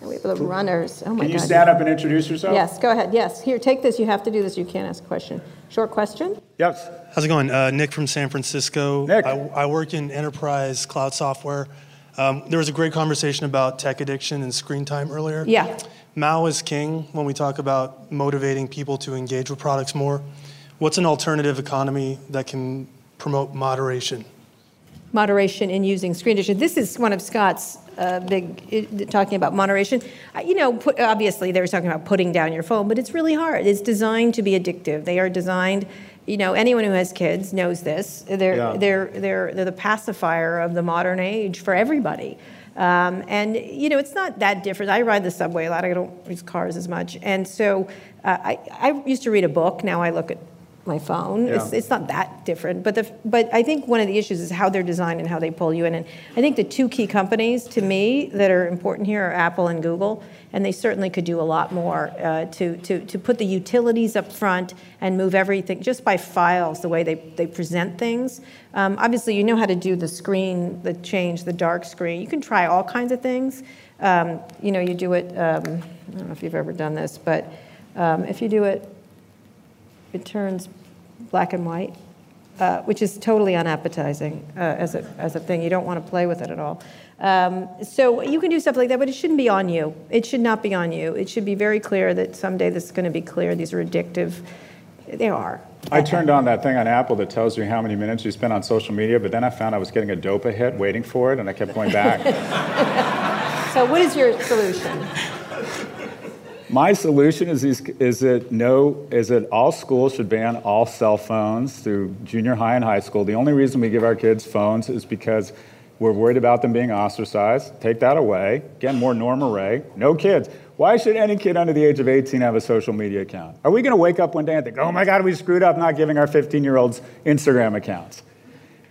we have the runners. Oh my Can you God. stand up and introduce yourself? Yes, go ahead. Yes, here, take this. You have to do this. You can't ask a question. Short question? Yes. How's it going? Uh, Nick from San Francisco. Nick. I, I work in enterprise cloud software. Um, there was a great conversation about tech addiction and screen time earlier. Yeah. MAU is king when we talk about motivating people to engage with products more. What's an alternative economy that can promote moderation? Moderation in using screen addiction. This is one of Scott's uh, big talking about moderation. Uh, you know, put, obviously they were talking about putting down your phone, but it's really hard. It's designed to be addictive. They are designed. You know, anyone who has kids knows this. They're yeah. they're they're they're the pacifier of the modern age for everybody. Um, and you know, it's not that different. I ride the subway a lot. I don't use cars as much, and so uh, I, I used to read a book. Now I look at my phone. Yeah. It's, it's not that different. But, the, but I think one of the issues is how they're designed and how they pull you in. And I think the two key companies to me that are important here are Apple and Google. And they certainly could do a lot more uh, to, to, to put the utilities up front and move everything just by files, the way they, they present things. Um, obviously, you know how to do the screen, the change, the dark screen. You can try all kinds of things. Um, you know, you do it, um, I don't know if you've ever done this, but um, if you do it it turns black and white, uh, which is totally unappetizing uh, as, a, as a thing. You don't want to play with it at all. Um, so you can do stuff like that, but it shouldn't be on you. It should not be on you. It should be very clear that someday this is going to be clear. These are addictive. They are. I turned on that thing on Apple that tells you how many minutes you spend on social media, but then I found I was getting a DOPA hit waiting for it, and I kept going back. so, what is your solution? My solution is, is, that no, is that all schools should ban all cell phones through junior high and high school. The only reason we give our kids phones is because we're worried about them being ostracized. Take that away. Again, more Norma Rae. No kids. Why should any kid under the age of 18 have a social media account? Are we going to wake up one day and think, oh my God, we screwed up not giving our 15 year olds Instagram accounts?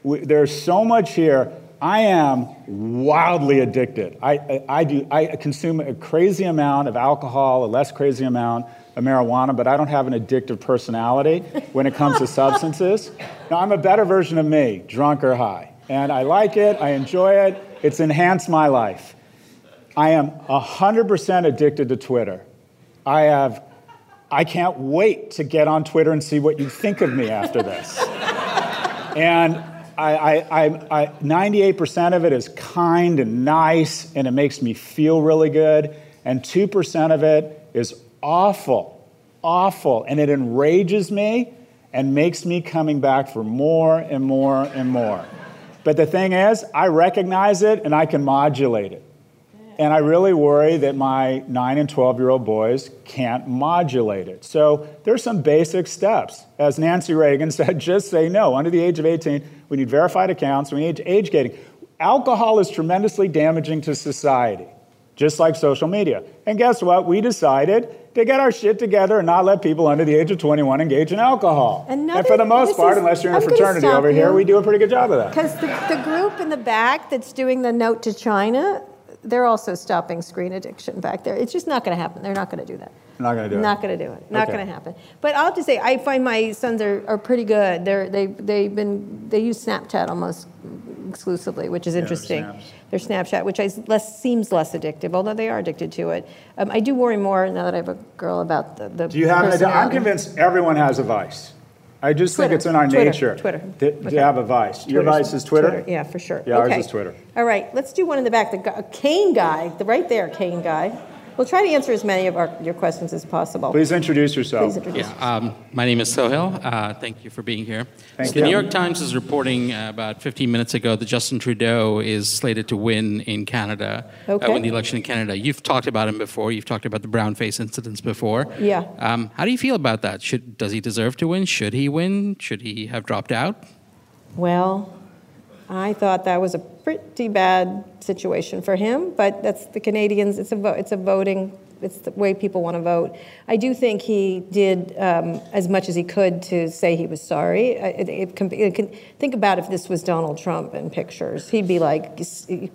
We, there's so much here. I am wildly addicted. I, I, I, do, I consume a crazy amount of alcohol, a less crazy amount of marijuana, but I don't have an addictive personality when it comes to substances. Now, I'm a better version of me, drunk or high. And I like it, I enjoy it, it's enhanced my life. I am 100% addicted to Twitter. I have, I can't wait to get on Twitter and see what you think of me after this. and I, I, I, 98% of it is kind and nice, and it makes me feel really good. And 2% of it is awful, awful, and it enrages me and makes me coming back for more and more and more. But the thing is, I recognize it and I can modulate it. And I really worry that my 9 and 12 year old boys can't modulate it. So there's some basic steps. As Nancy Reagan said, just say no. Under the age of 18, we need verified accounts, we need age gating. Alcohol is tremendously damaging to society, just like social media. And guess what? We decided to get our shit together and not let people under the age of 21 engage in alcohol. And, and for the most part, is, unless you're in a fraternity over here, we do a pretty good job of that. Because the, the group in the back that's doing the note to China, they're also stopping screen addiction back there. It's just not going to happen. They're not going to do that. Not going to do it. Not going to do it. Not okay. going to happen. But I'll just say, I find my sons are, are pretty good. They're they they've been they use Snapchat almost exclusively, which is interesting. Yeah, their Snapchat, which is less seems less addictive, although they are addicted to it. Um, I do worry more now that I have a girl about the. the do you have? I'm convinced everyone has a vice. I just Twitter. think it's in our Twitter. nature Twitter. To, okay. to have a vice. Twitter's, Your vice is Twitter? Twitter? Yeah, for sure. Yeah, okay. ours is Twitter. All right, let's do one in the back. The Kane guy, the right there, Kane guy. We'll try to answer as many of our, your questions as possible. Please introduce yourself. Please introduce yeah, um, my name is Sohail. Uh, thank you for being here. Thank so you. The New York Times is reporting uh, about 15 minutes ago that Justin Trudeau is slated to win in Canada, uh, okay. uh, win the election in Canada. You've talked about him before. You've talked about the brown face incidents before. Yeah. Um, how do you feel about that? Should, does he deserve to win? Should he win? Should he have dropped out? Well, I thought that was a pretty bad situation for him, but that's the Canadians. It's a vo- it's a voting. It's the way people want to vote. I do think he did um, as much as he could to say he was sorry. It, it, it can, think about if this was Donald Trump in pictures, he'd be like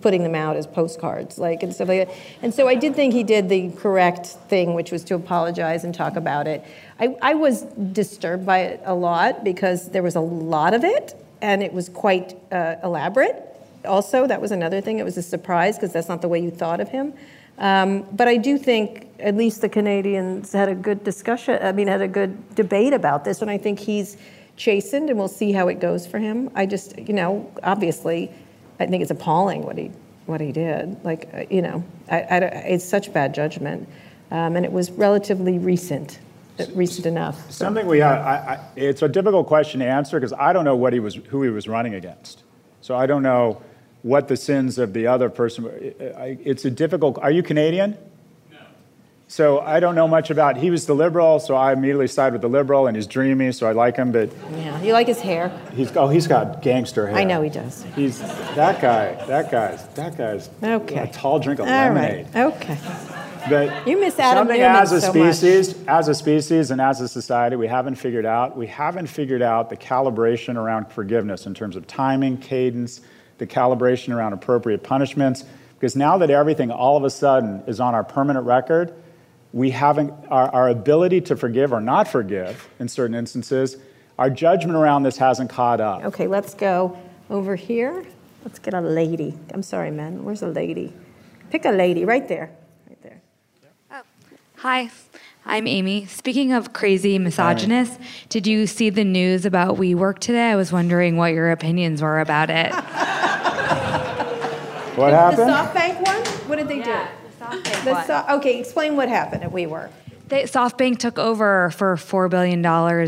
putting them out as postcards, like and stuff like that. And so I did think he did the correct thing, which was to apologize and talk about it. I, I was disturbed by it a lot because there was a lot of it and it was quite uh, elaborate. Also, that was another thing. It was a surprise because that's not the way you thought of him. Um, but I do think at least the Canadians had a good discussion. I mean, had a good debate about this, and I think he's chastened, and we'll see how it goes for him. I just, you know, obviously, I think it's appalling what he what he did. Like, uh, you know, I, I, it's such bad judgment, um, and it was relatively recent recent enough. Something we have, I, I, it's a difficult question to answer because I don't know what he was, who he was running against. So I don't know what the sins of the other person. It's a difficult. Are you Canadian? No. So I don't know much about. He was the liberal, so I immediately side with the liberal, and he's dreamy, so I like him. But yeah, you like his hair. He's oh, he's got gangster hair. I know he does. He's that guy. That guy's that guy's okay. A tall drink of All lemonade. Right. Okay. But you miss Adam something Neumann as a so species, much. as a species, and as a society, we haven't figured out. We haven't figured out the calibration around forgiveness in terms of timing, cadence, the calibration around appropriate punishments. Because now that everything all of a sudden is on our permanent record, we haven't our, our ability to forgive or not forgive in certain instances. Our judgment around this hasn't caught up. Okay, let's go over here. Let's get a lady. I'm sorry, man. Where's a lady? Pick a lady right there. Hi, I'm Amy. Speaking of crazy misogynists, did you see the news about WeWork today? I was wondering what your opinions were about it. what happened? The SoftBank one? What did they yeah, do? The SoftBank the so- okay, explain what happened at WeWork. They, SoftBank took over for $4 billion.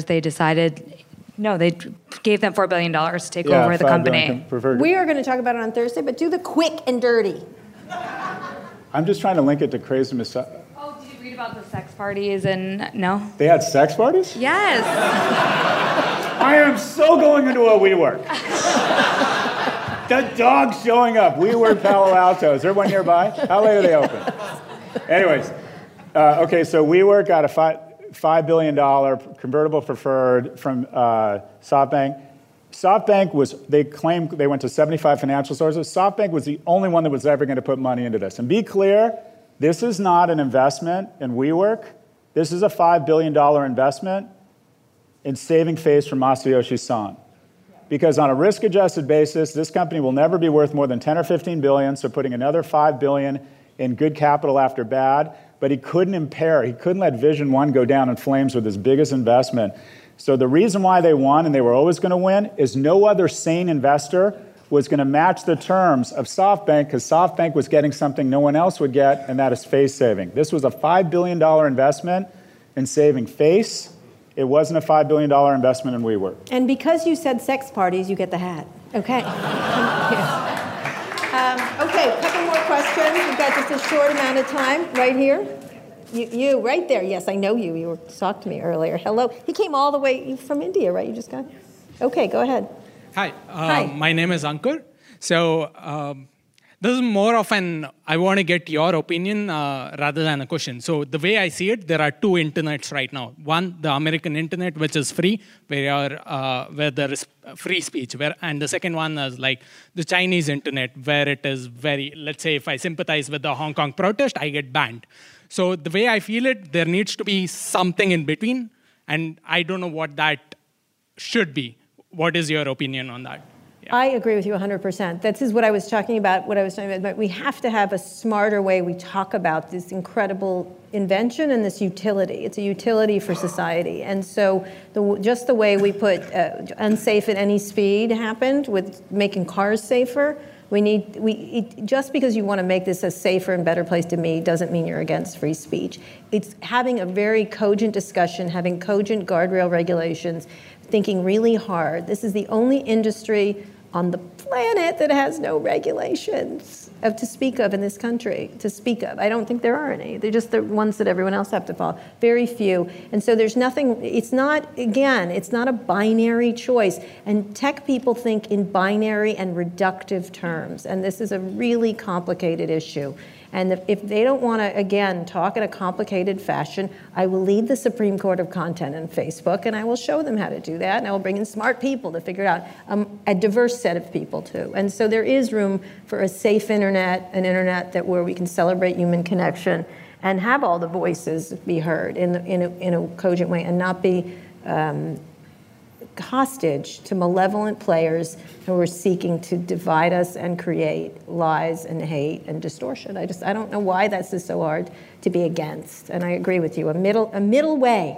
They decided no, they gave them $4 billion to take yeah, over the company. We are going to talk about it on Thursday, but do the quick and dirty. I'm just trying to link it to crazy misogyny read about the sex parties and no? They had sex parties? Yes. I am so going into a WeWork. the dog's showing up. We WeWork Palo Alto. Is there one nearby? How late are they open? Anyways, uh, okay, so WeWork got a five, $5 billion convertible preferred from uh, SoftBank. SoftBank was, they claimed they went to 75 financial sources. SoftBank was the only one that was ever going to put money into this. And be clear, this is not an investment in WeWork. This is a $5 billion investment in saving face from Masayoshi Son. Because on a risk adjusted basis, this company will never be worth more than 10 or 15 billion, so putting another 5 billion in good capital after bad, but he couldn't impair, he couldn't let Vision One go down in flames with his biggest investment. So the reason why they won and they were always going to win is no other sane investor was going to match the terms of SoftBank because SoftBank was getting something no one else would get, and that is face saving. This was a $5 billion investment in saving face. It wasn't a $5 billion investment in WeWork. And because you said sex parties, you get the hat. Okay. um, Okay, a couple more questions. We've got just a short amount of time right here. You, you, right there. Yes, I know you. You talked to me earlier. Hello. He came all the way from India, right? You just got. Okay, go ahead. Hi. Uh, Hi. My name is Ankur. So um, this is more of an I want to get your opinion uh, rather than a question. So the way I see it, there are two internets right now. One, the American internet, which is free, where uh, where there is free speech, where and the second one is like the Chinese internet, where it is very. Let's say if I sympathize with the Hong Kong protest, I get banned. So the way I feel it, there needs to be something in between, and I don't know what that should be. What is your opinion on that? Yeah. I agree with you 100%. This is what I was talking about, what I was talking about. But we have to have a smarter way we talk about this incredible invention and this utility. It's a utility for society. And so the, just the way we put uh, unsafe at any speed happened with making cars safer. We need, we, it, just because you want to make this a safer and better place to be doesn't mean you're against free speech. It's having a very cogent discussion, having cogent guardrail regulations, thinking really hard. This is the only industry on the planet that has no regulations of to speak of in this country to speak of. I don't think there are any. They're just the ones that everyone else have to follow. Very few. And so there's nothing it's not again it's not a binary choice. And tech people think in binary and reductive terms. And this is a really complicated issue and if they don't want to, again, talk in a complicated fashion, I will lead the Supreme Court of Content in Facebook and I will show them how to do that. And I will bring in smart people to figure it out um, a diverse set of people too. And so there is room for a safe internet, an internet that where we can celebrate human connection and have all the voices be heard in, in, a, in a cogent way and not be um, hostage to malevolent players who are seeking to divide us and create lies and hate and distortion. I just I don't know why that's just so hard to be against. And I agree with you. A middle a middle way,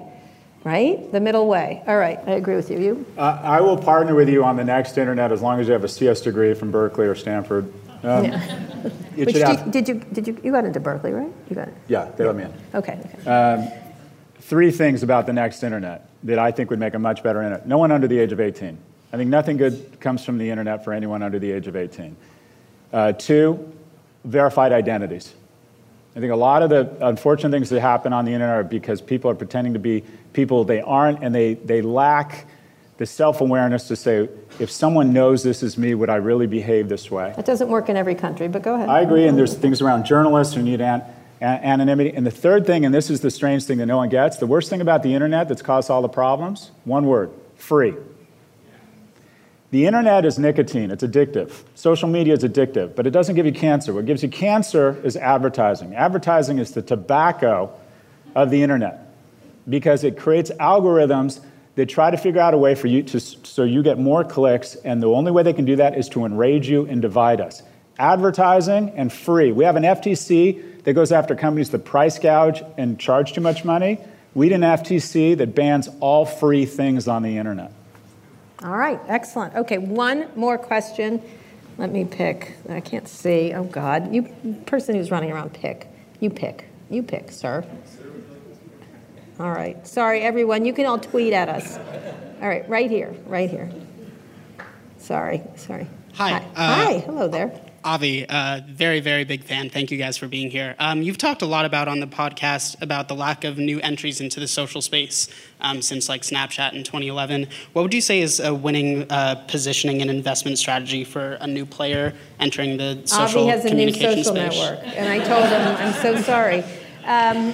right? The middle way. All right, I agree with you. You? Uh, I will partner with you on the next internet as long as you have a CS degree from Berkeley or Stanford. Um, yeah. Which did, did, you did you you got into Berkeley, right? You got it. Yeah, they let me in. Okay. okay. Um, three things about the next internet that I think would make a much better internet. No one under the age of 18. I think nothing good comes from the internet for anyone under the age of 18. Uh, two, verified identities. I think a lot of the unfortunate things that happen on the internet are because people are pretending to be people they aren't, and they, they lack the self awareness to say, if someone knows this is me, would I really behave this way? That doesn't work in every country, but go ahead. I agree, and there's things around journalists who need an, anonymity. And the third thing, and this is the strange thing that no one gets, the worst thing about the internet that's caused all the problems one word free. The internet is nicotine, it's addictive. Social media is addictive, but it doesn't give you cancer. What gives you cancer is advertising. Advertising is the tobacco of the internet because it creates algorithms that try to figure out a way for you to so you get more clicks and the only way they can do that is to enrage you and divide us. Advertising and free. We have an FTC that goes after companies that price gouge and charge too much money. We need an FTC that bans all free things on the internet. All right, excellent. Okay, one more question. Let me pick. I can't see. Oh God, you person who's running around, pick. You pick. You pick, sir. All right. Sorry, everyone. You can all tweet at us. All right, right here, right here. Sorry, sorry. Hi. Hi. Uh, Hi. Hello there. Avi, uh, very, very big fan. Thank you guys for being here. Um, you've talked a lot about on the podcast about the lack of new entries into the social space um, since like Snapchat in 2011. What would you say is a winning uh, positioning and investment strategy for a new player entering the social Avi has a new social space? network, and I told him, I'm so sorry. Um,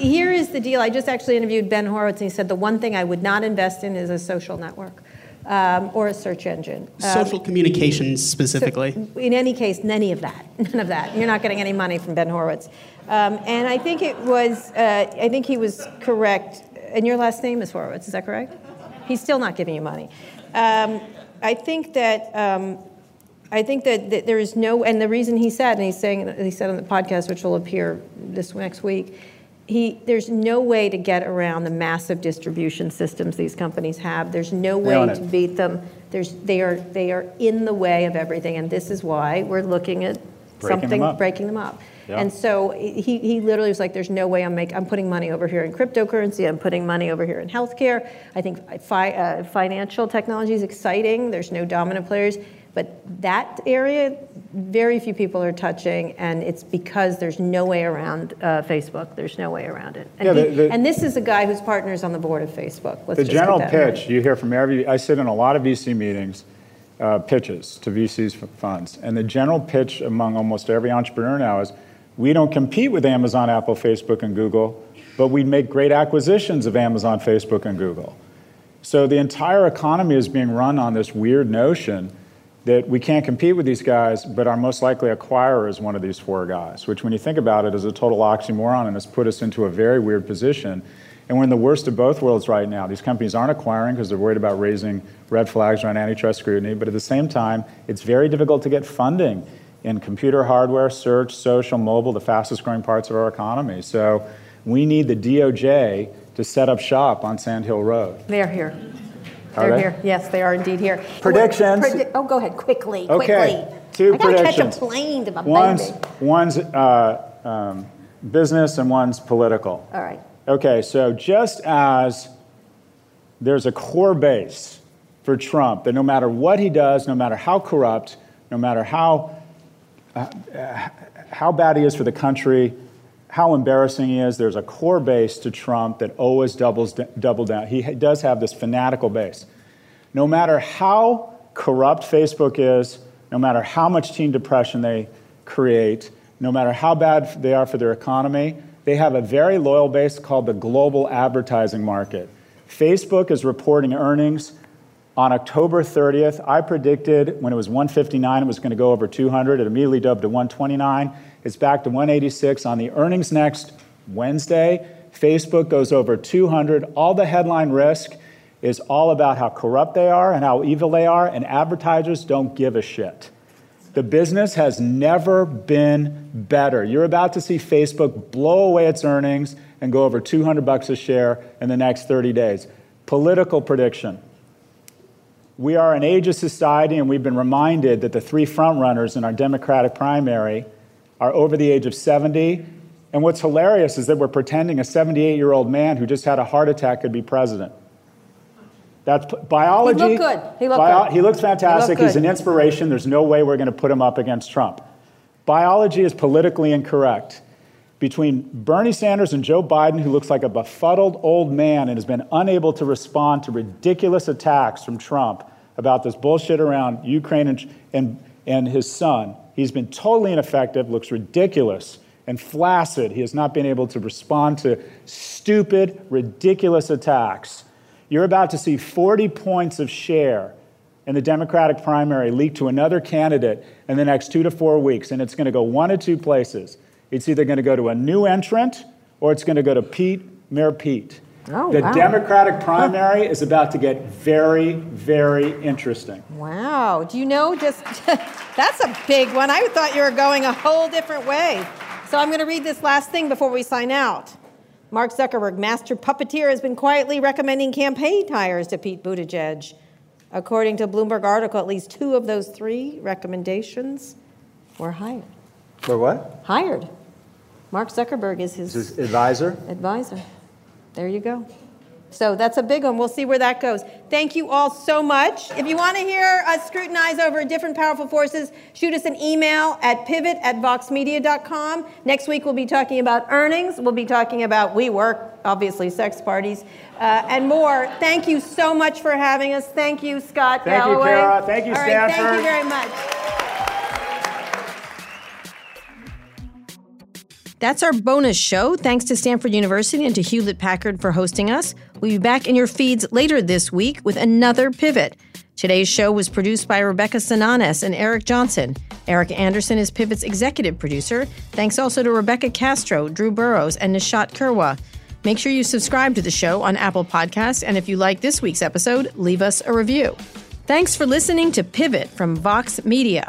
here is the deal. I just actually interviewed Ben Horowitz, and he said the one thing I would not invest in is a social network um, or a search engine. Um, Social communications specifically. So in any case, none of that. None of that. You're not getting any money from Ben Horowitz. Um, and I think it was, uh, I think he was correct. And your last name is Horowitz, is that correct? He's still not giving you money. Um, I think that. Um, I think that, that, there is no, and the reason he said, and he's saying, he said on the podcast, which will appear this next week, he, there's no way to get around the massive distribution systems these companies have. There's no way to beat them. There's, they, are, they are in the way of everything, and this is why we're looking at breaking something them breaking them up. Yeah. And so he, he literally was like, "There's no way I'm make, I'm putting money over here in cryptocurrency. I'm putting money over here in healthcare. I think fi- uh, financial technology is exciting. There's no dominant players." But that area, very few people are touching, and it's because there's no way around uh, Facebook. There's no way around it. And, Yeah, the- he- the- and this is a guy whose partner's on the board of Facebook. Let's The general that right. pitch you hear from every, I sit in a lot of VC meetings, uh, pitches to VCs funds, and the general pitch among almost every entrepreneur now is we don't compete with Amazon, Apple, Facebook, and Google, but we make great acquisitions of Amazon, Facebook, and Google. So the entire economy is being run on this weird notion that we can't compete with these guys, but our most likely acquirer is one of these four guys, which, when you think about it, is a total oxymoron and has put us into a very weird position. And we're in the worst of both worlds right now. These companies aren't acquiring because they're worried about raising red flags around antitrust scrutiny, but at the same time, it's very difficult to get funding in computer hardware, search, social, mobile, the fastest growing parts of our economy. So we need the DOJ to set up shop on Sand Hill Road. They're here. They're they? here. Yes, they are indeed here. Predictions. Predi- oh, go ahead, quickly, Okay, quickly. two I gotta predictions. catch a plane to my One's, baby. one's uh, um, business and one's political. All right. Okay, so just as there's a core base for Trump that no matter what he does, no matter how corrupt, no matter how, uh, uh, how bad he is for the country, how embarrassing he is, there's a core base to Trump that always doubles double down. He does have this fanatical base. No matter how corrupt Facebook is, no matter how much teen depression they create, no matter how bad they are for their economy, they have a very loyal base called the global advertising market. Facebook is reporting earnings on October 30th. I predicted when it was 159 it was going to go over 200. It immediately dove to 129. It's back to 186 on the earnings next Wednesday. Facebook goes over 200. All the headline risk is all about how corrupt they are and how evil they are, and advertisers don't give a shit. The business has never been better. You're about to see Facebook blow away its earnings and go over 200 bucks a share in the next 30 days. Political prediction. We are an age of society, and we've been reminded that the three frontrunners in our Democratic primary are over the age of 70. And what's hilarious is that we're pretending a 78 year old man who just had a heart attack could be president. That's biology. He looked good. He looked good. He looks fantastic. He He's an inspiration. There's no way we're going to put him up against Trump. Biology is politically incorrect. Between Bernie Sanders and Joe Biden, who looks like a befuddled old man and has been unable to respond to ridiculous attacks from Trump about this bullshit around Ukraine and, and, and his son, he's been totally ineffective, looks ridiculous and flaccid. He has not been able to respond to stupid, ridiculous attacks. You're about to see 40 points of share in the Democratic primary leak to another candidate in the next two to four weeks, and it's going to go one of two places. It's either going to go to a new entrant or it's going to go to Pete, Mayor Pete. Oh, the wow. Democratic primary is about to get very, very interesting. Wow. Do you know just that's a big one. I thought you were going a whole different way. So I'm going to read this last thing before we sign out. Mark Zuckerberg, master puppeteer, has been quietly recommending campaign hires to Pete Buttigieg. According to a Bloomberg article, at least two of those three recommendations were hired. For what? Hired. Mark Zuckerberg is his Is his advisor? advisor. There you go. So that's a big one. We'll see where that goes. Thank you all so much. If you want to hear us scrutinize over different powerful forces, shoot us an email at pivot at voxmedia.com. Next week, we'll be talking about earnings. We'll be talking about WeWork, obviously, sex parties, uh, and more. Thank you so much for having us. Thank you, Scott Thank you, Kara. Thank you, All right, thank you very much. That's our bonus show. Thanks to Stanford University and to Hewlett Packard for hosting us. We'll be back in your feeds later this week with another pivot. Today's show was produced by Rebecca Sananes and Eric Johnson. Eric Anderson is Pivot's executive producer. Thanks also to Rebecca Castro, Drew Burrows, and Nishat Kurwa. Make sure you subscribe to the show on Apple Podcasts, and if you like this week's episode, leave us a review. Thanks for listening to Pivot from Vox Media.